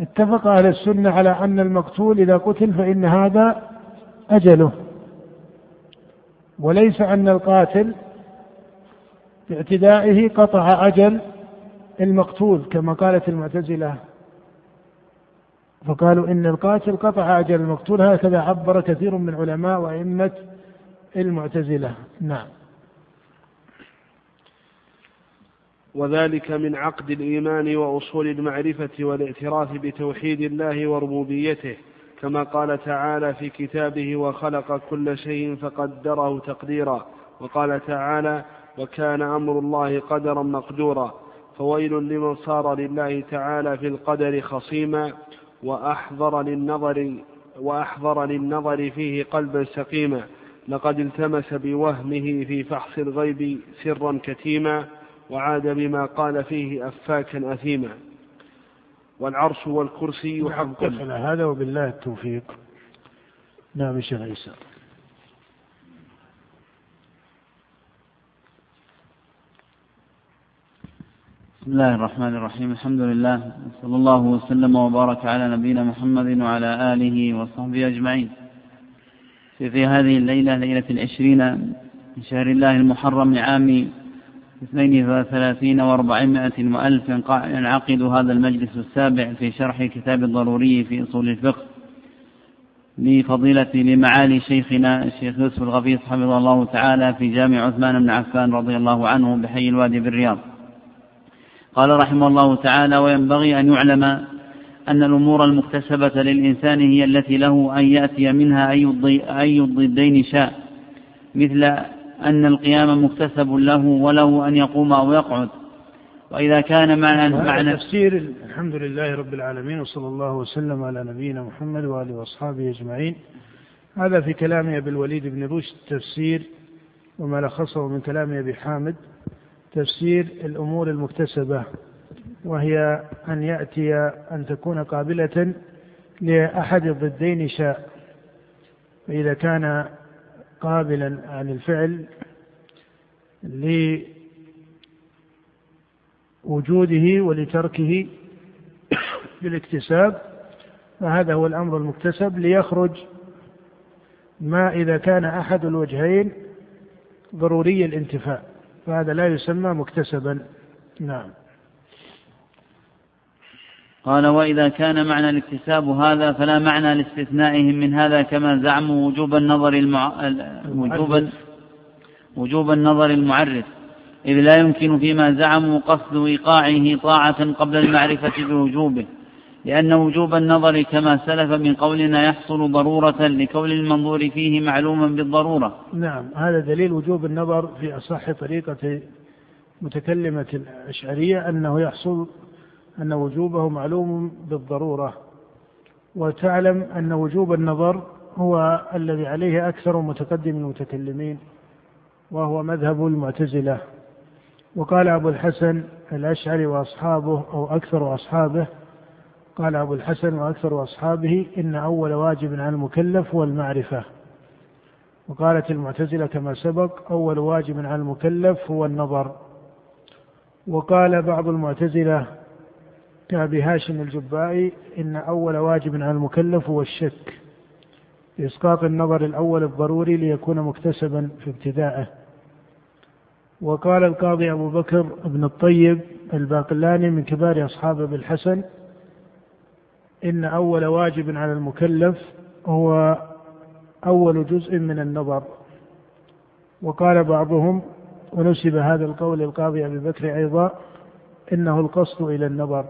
Speaker 2: اتفق أهل السنة على أن المقتول إذا قتل فإن هذا أجله. وليس أن القاتل باعتدائه قطع أجل المقتول كما قالت المعتزلة. فقالوا إن القاتل قطع أجل المقتول هكذا عبر كثير من علماء وأئمة المعتزلة. نعم.
Speaker 1: وذلك من عقد الإيمان وأصول المعرفة والاعتراف بتوحيد الله وربوبيته كما قال تعالى في كتابه وخلق كل شيء فقدره تقديرا وقال تعالى وكان أمر الله قدرا مقدورا فويل لمن صار لله تعالى في القدر خصيما وأحضر للنظر وأحضر للنظر فيه قلبا سقيما. لقد التمس بوهمه في فحص الغيب سرا كتيما وعاد بما قال فيه أفاكا أثيما. والعرش والكرسي حق.
Speaker 2: هذا وبالله التوفيق. نعم شيخ عيسى.
Speaker 3: بسم الله الرحمن الرحيم. الحمد لله. صلى الله وسلم وبارك على نبينا محمد وعلى آله وصحبه أجمعين. في, هذه الليلة ليلة العشرين من شهر الله المحرم لعام اثنين وثلاثين وأربعمائة وألف ينعقد هذا المجلس السابع في شرح كتاب الضروري في أصول الفقه لفضيلة لمعالي شيخنا الشيخ يوسف الغفيص حفظه الله تعالى في جامع عثمان بن عفان رضي الله عنه بحي الوادي بالرياض. قال رحمه الله تعالى وينبغي أن يعلم أن الأمور المكتسبة للإنسان هي التي له أن يأتي منها أي الضدين شاء مثل أن القيام مكتسب له وله أن يقوم أو يقعد. وإذا كان معنى
Speaker 2: معنى تفسير الحمد لله رب العالمين وصلى الله وسلم على نبينا محمد وآله وأصحابه أجمعين. هذا في كلام أبي الوليد بن رشد تفسير وما لخصه من كلام أبي حامد. تفسير الأمور المكتسبة وهي أن يأتي أن تكون قابلة لأحد الضدين شاء. فإذا كان قابلا عن الفعل لوجوده ولتركه بالاكتساب فهذا هو الأمر المكتسب ليخرج ما إذا كان أحد الوجهين ضروري الانتفاء. فهذا لا يسمى مكتسبا. نعم.
Speaker 3: قال وإذا كان معنى الاكتساب هذا فلا معنى لاستثنائهم من هذا كما زعموا وجوب النظر المع... وجوب وجوب النظر المعرف. إذ لا يمكن فيما زعموا قصد إيقاعه طاعة قبل المعرفة بوجوبه. لأن وجوب النظر كما سلف من قولنا يحصل ضرورة لكون المنظور فيه معلوما بالضرورة.
Speaker 2: نعم هذا دليل وجوب النظر في أصح طريقة متكلمة الأشعرية أنه يحصل أن وجوبه معلوم بالضرورة. وتعلم أن وجوب النظر هو الذي عليه أكثر متقدم المتكلمين وهو مذهب المعتزلة. وقال أبو الحسن الأشعري وأصحابه أو أكثر أصحابه قال أبو الحسن وأكثر أصحابه إن أول واجب على المكلف هو المعرفة. وقالت المعتزلة كما سبق أول واجب على المكلف هو النظر. وقال بعض المعتزلة كأبي هاشم الجبائي إن أول واجب على المكلف هو الشك بإسقاط النظر الأول الضروري ليكون مكتسبا في ابتدائه وقال القاضي أبو بكر بن الطيب الباقلاني من كبار أصحاب أبي الحسن إن أول واجب على المكلف هو أول جزء من النظر. وقال بعضهم ونسب هذا القول للقاضي أبي بكر أيضا إنه القصد إلى النظر.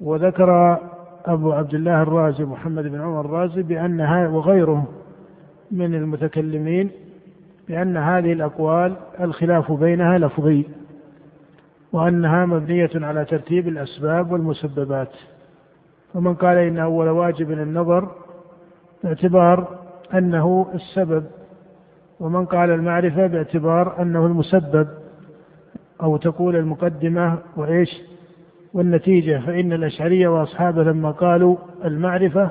Speaker 2: وذكر أبو عبد الله الرازي محمد بن عمر الرازي بأنها وغيره من المتكلمين بأن هذه الأقوال الخلاف بينها لفظي وأنها مبنية على ترتيب الأسباب والمسببات. فمن قال إن أول واجب النظر باعتبار أنه السبب. ومن قال المعرفة باعتبار أنه المسبب. أو تقول المقدمة وإيش؟ والنتيجة. فإن الأشعرية وأصحابه لما قالوا المعرفة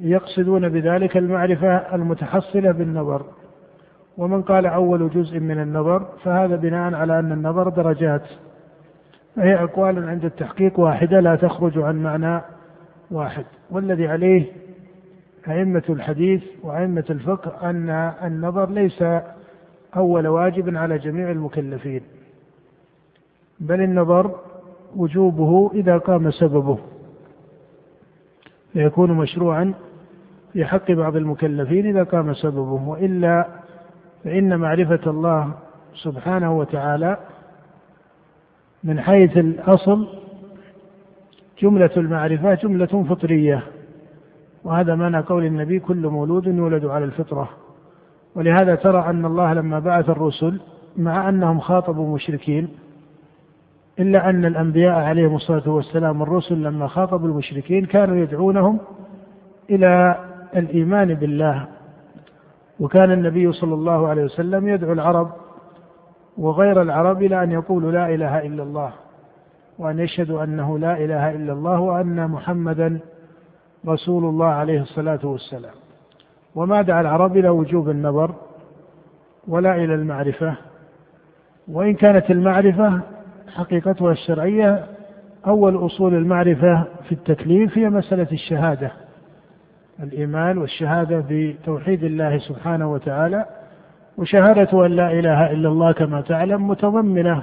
Speaker 2: يقصدون بذلك المعرفة المتحصلة بالنظر. ومن قال أول جزء من النظر فهذا بناء على أن النظر درجات. فهي أقوال عند التحقيق واحدة لا تخرج عن معنى واحد. والذي عليه أئمة الحديث وأئمة الفقه أن النظر ليس أول واجب على جميع المكلفين بل النظر وجوبه إذا قام سببه فيكون مشروعا في حق بعض المكلفين إذا قام سببه وإلا فإن معرفة الله سبحانه وتعالى من حيث الأصل جملة المعرفة جملة فطرية. وهذا معنى قول النبي كل مولود يولد على الفطرة. ولهذا ترى أن الله لما بعث الرسل مع أنهم خاطبوا مشركين إلا أن الأنبياء عليهم الصلاة والسلام الرسل لما خاطبوا المشركين كانوا يدعونهم إلى الإيمان بالله. وكان النبي صلى الله عليه وسلم يدعو العرب وغير العرب إلى أن يقولوا لا إله إلا الله. وأن يشهدوا أنه لا إله إلا الله وأن محمدا رسول الله عليه الصلاة والسلام. وما دعا العرب إلى وجوب النظر ولا إلى المعرفة وإن كانت المعرفة حقيقتها الشرعية أول أصول المعرفة في التكليف هي مسألة الشهادة الإيمان والشهادة بتوحيد الله سبحانه وتعالى وشهادة أن لا إله إلا الله كما تعلم متضمنة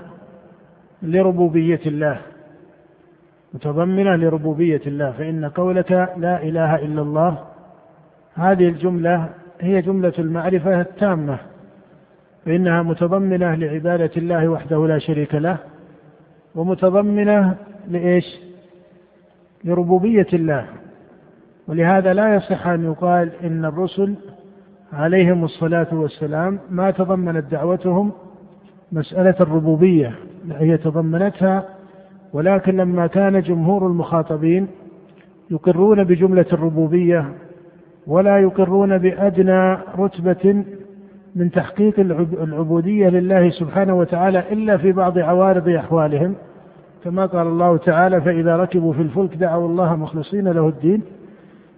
Speaker 2: لربوبية الله متضمنة لربوبية الله فإن قولك لا إله إلا الله هذه الجملة هي جملة المعرفة التامة فإنها متضمنة لعبادة الله وحده لا شريك له ومتضمنة لإيش؟ لربوبية الله ولهذا لا يصح أن يقال إن الرسل عليهم الصلاة والسلام ما تضمنت دعوتهم مسألة الربوبية هي تضمنتها ولكن لما كان جمهور المخاطبين يقرون بجملة الربوبية ولا يقرون بأدنى رتبة من تحقيق العبودية لله سبحانه وتعالى إلا في بعض عوارض أحوالهم. كما قال الله تعالى فإذا ركبوا في الفلك دعوا الله مخلصين له الدين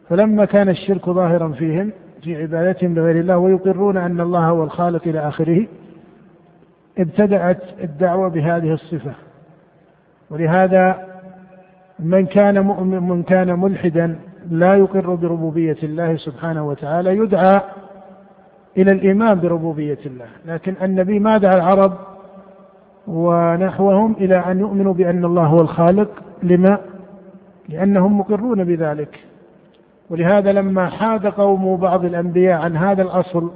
Speaker 2: فلما كان الشرك ظاهرا فيهم في عبادتهم لغير الله ويقرون أن الله هو الخالق إلى آخره ابتدأت الدعوة بهذه الصفة. ولهذا من كان مؤمن من كان ملحدا لا يقر بربوبية الله سبحانه وتعالى يدعى إلى الإيمان بربوبية الله. لكن النبي ما دعا العرب ونحوهم إلى أن يؤمنوا بأن الله هو الخالق. لما؟ لأنهم مقرون بذلك. ولهذا لما حاد قوم بعض الأنبياء عن هذا الأصل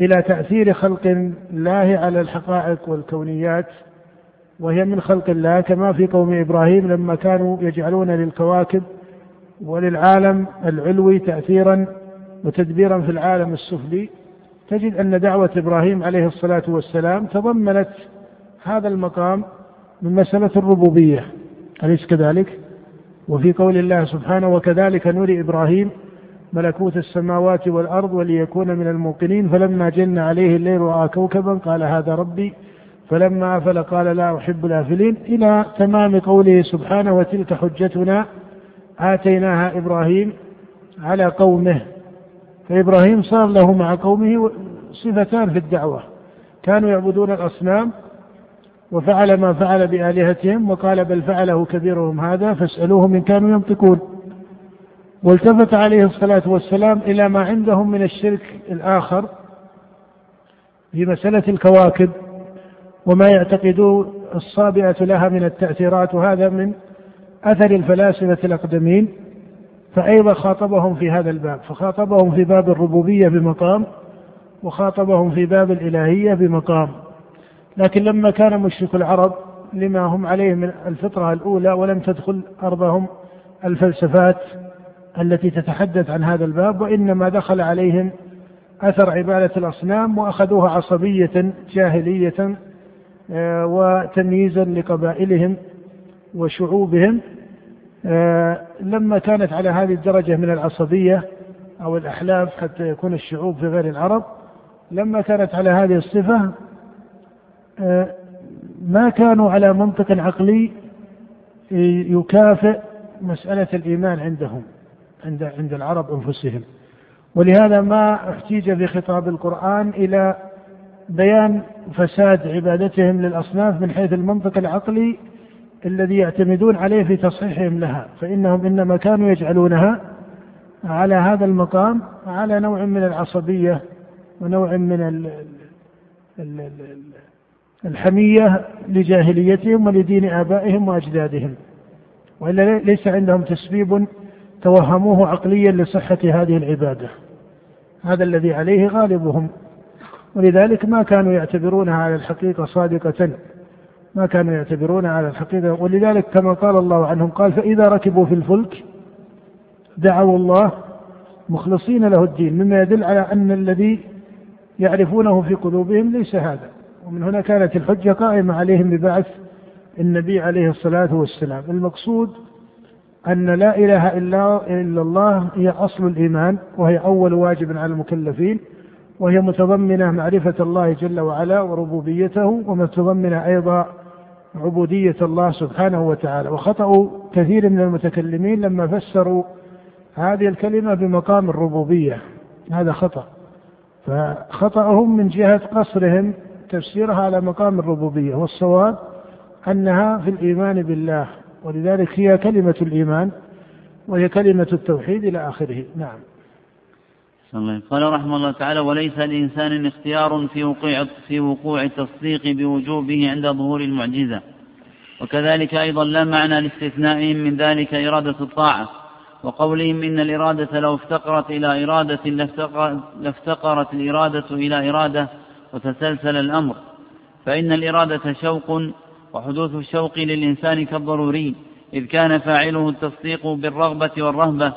Speaker 2: إلى تأثير خلق الله على الحقائق والكونيات وهي من خلق الله كما في قوم إبراهيم لما كانوا يجعلون للكواكب وللعالم العلوي تأثيرا وتدبيرا في العالم السفلي تجد أن دعوة إبراهيم عليه الصلاة والسلام تضمنت هذا المقام من مسألة الربوبية أليس كذلك؟ وفي قول الله سبحانه وكذلك نري إبراهيم ملكوت السماوات والأرض وليكون من الموقنين. فلما جن عليه الليل رأى كوكبا قال هذا ربي. فلما أفل قال لا أحب الآفلين. إلى تمام قوله سبحانه وتلك حجتنا آتيناها إبراهيم على قومه. فإبراهيم صار له مع قومه صفتان في الدعوة. كانوا يعبدون الأصنام وفعل ما فعل بآلهتهم وقال بل فعله كبيرهم هذا فاسألوهم إن كانوا ينطقون. والتفت عليه الصلاة والسلام إلى ما عندهم من الشرك الآخر في مسألة الكواكب وما يعتقدون الصابئة لها من التأثيرات وهذا من أثر الفلاسفة الأقدمين فأيضا خاطبهم في هذا الباب فخاطبهم في باب الربوبية بمقام وخاطبهم في باب الإلهية بمقام. لكن لما كان مشرك العرب لما هم عليه من الفطرة الأولى ولم تدخل أرضهم الفلسفات التي تتحدث عن هذا الباب وإنما دخل عليهم أثر عبادة الأصنام وأخذوها عصبية جاهلية آه، وتمييزا لقبائلهم وشعوبهم. آه، لما كانت على هذه الدرجة من العصبية أو الأحلاف حتى يكون الشعوب في غير العرب لما كانت على هذه الصفة آه، ما كانوا على منطق عقلي يكافئ مسألة الإيمان عندهم. عند عند العرب أنفسهم. ولهذا ما احتيج في خطاب القرآن إلى بيان فساد عبادتهم للأصناف من حيث المنطق العقلي الذي يعتمدون عليه في تصحيحهم لها فإنهم إنما كانوا يجعلونها على هذا المقام على نوع من العصبية ونوع من الحمية لجاهليتهم ولدين آبائهم وأجدادهم. وإلا ليس عندهم تسبيب توهموه عقليا لصحة هذه العبادة. هذا الذي عليه غالبهم. ولذلك ما كانوا يعتبرونها على الحقيقة صادقة. ما كانوا يعتبرونها على الحقيقة. ولذلك كما قال الله عنهم قال فإذا ركبوا في الفلك دعوا الله مخلصين له الدين مما يدل على أن الذي يعرفونه في قلوبهم ليس هذا. ومن هنا كانت الحجة قائمة عليهم ببعث النبي عليه الصلاة والسلام. المقصود أن لا إله إلا الله هي أصل الإيمان وهي أول واجب على المكلفين وهي متضمنة معرفة الله جل وعلا وربوبيته ومتضمنة أيضا عبودية الله سبحانه وتعالى. وخطأوا كثير من المتكلمين لما فسروا هذه الكلمة بمقام الربوبية. هذا خطأ. فخطأهم من جهة قصرهم تفسيرها على مقام الربوبية. والصواب أنها في الإيمان بالله. ولذلك هي كلمة الإيمان وهي كلمة التوحيد إلى آخره. نعم.
Speaker 3: قال رحمه الله تعالى وليس لإنسان اختيار في وقوع في وقوع التصديق بوجوبه عند ظهور المعجزة. وكذلك أيضا لا معنى لاستثنائهم من ذلك إرادة الطاعة. وقولهم إن الإرادة لو افتقرت إلى إرادة لافتقرت الإرادة إلى إرادة وتسلسل الأمر. فإن الإرادة شوق وحدوث الشوق للإنسان كالضروري إذ كان فاعله التصديق بالرغبة والرهبة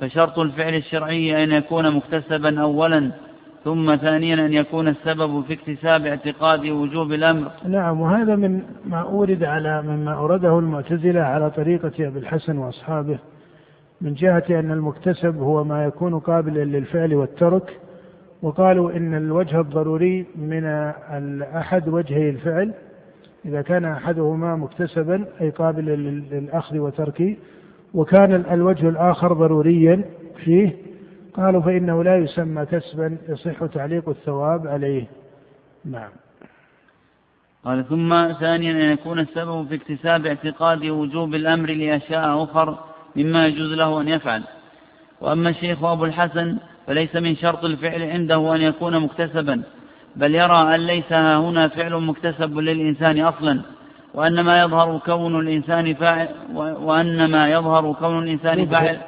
Speaker 3: فشرط الفعل الشرعي أن يكون مكتسبا أولا ثم ثانيا أن يكون السبب في اكتساب اعتقاد وجوب الأمر.
Speaker 2: نعم وهذا من ما أورد على مما أورده المعتزلة على طريقة أبي الحسن وأصحابه من جهة أن المكتسب هو ما يكون قابلا للفعل والترك وقالوا إن الوجه الضروري من أحد وجهي الفعل إذا كان أحدهما مكتسبا أي قابلا للأخذ وترك وكان الوجه الآخر ضروريا فيه قالوا فإنه لا يسمى كسبا يصح تعليق الثواب عليه. نعم.
Speaker 3: قال ثم ثانيا أن يكون السبب في اكتساب اعتقاد وجوب الأمر لأشياء أخر مما يجوز له أن يفعل. وأما الشيخ أبو الحسن فليس من شرط الفعل عنده أن يكون مكتسبا. بل يرى أن ليس هنا فعل مكتسب للإنسان أصلا وأن ما يظهر كون الإنسان فاعل وأن ما يظهر كون الإنسان فاعل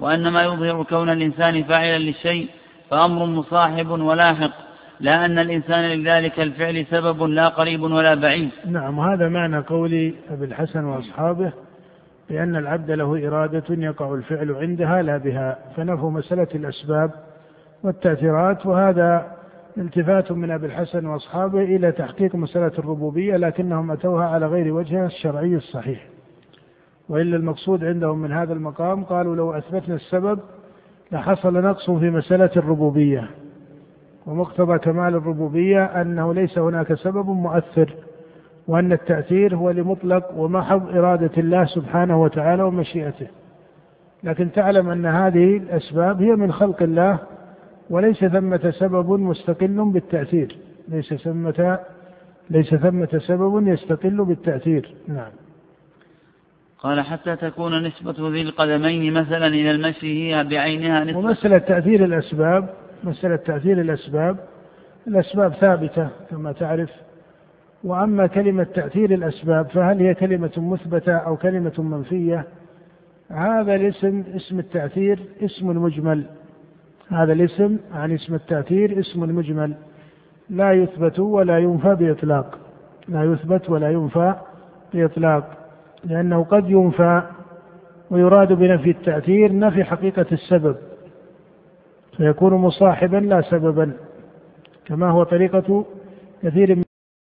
Speaker 3: وأن ما يظهر كون الإنسان فاعلا للشيء فأمر مصاحب ولاحق لا أن الإنسان لذلك الفعل سبب لا قريب ولا بعيد.
Speaker 2: نعم هذا معنى قول أبي الحسن وأصحابه لأن العبد له إرادة يقع الفعل عندها لا بها فنفوا مسألة الأسباب والتأثيرات وهذا التفات من أبي الحسن وأصحابه إلى تحقيق مسألة الربوبية لكنهم أتوها على غير وجهها الشرعي الصحيح. وإلا المقصود عندهم من هذا المقام قالوا لو أثبتنا السبب لحصل نقص في مسألة الربوبية. ومقتضى كمال الربوبية أنه ليس هناك سبب مؤثر وأن التأثير هو لمطلق ومحض إرادة الله سبحانه وتعالى ومشيئته. لكن تعلم أن هذه الأسباب هي من خلق الله وليس ثمة سبب مستقل بالتأثير. ليس ثمة ليس ثمة سبب يستقل بالتأثير. نعم.
Speaker 3: قال حتى تكون نسبة ذي القدمين مثلا إلى المشي هي بعينها نسبة
Speaker 2: ومسألة تأثير الأسباب مسألة تأثير الأسباب الأسباب ثابتة كما تعرف. وأما كلمة تأثير الأسباب فهل هي كلمة مثبتة أو كلمة منفية؟ هذا الاسم اسم التأثير اسم مجمل هذا الاسم عن اسم التأثير اسم مجمل لا يثبت ولا ينفى بإطلاق. لا يثبت ولا ينفى بإطلاق. لأنه قد ينفى ويراد بنفي التأثير نفي حقيقة السبب. فيكون مصاحبا لا سببا. كما هو طريقة كثير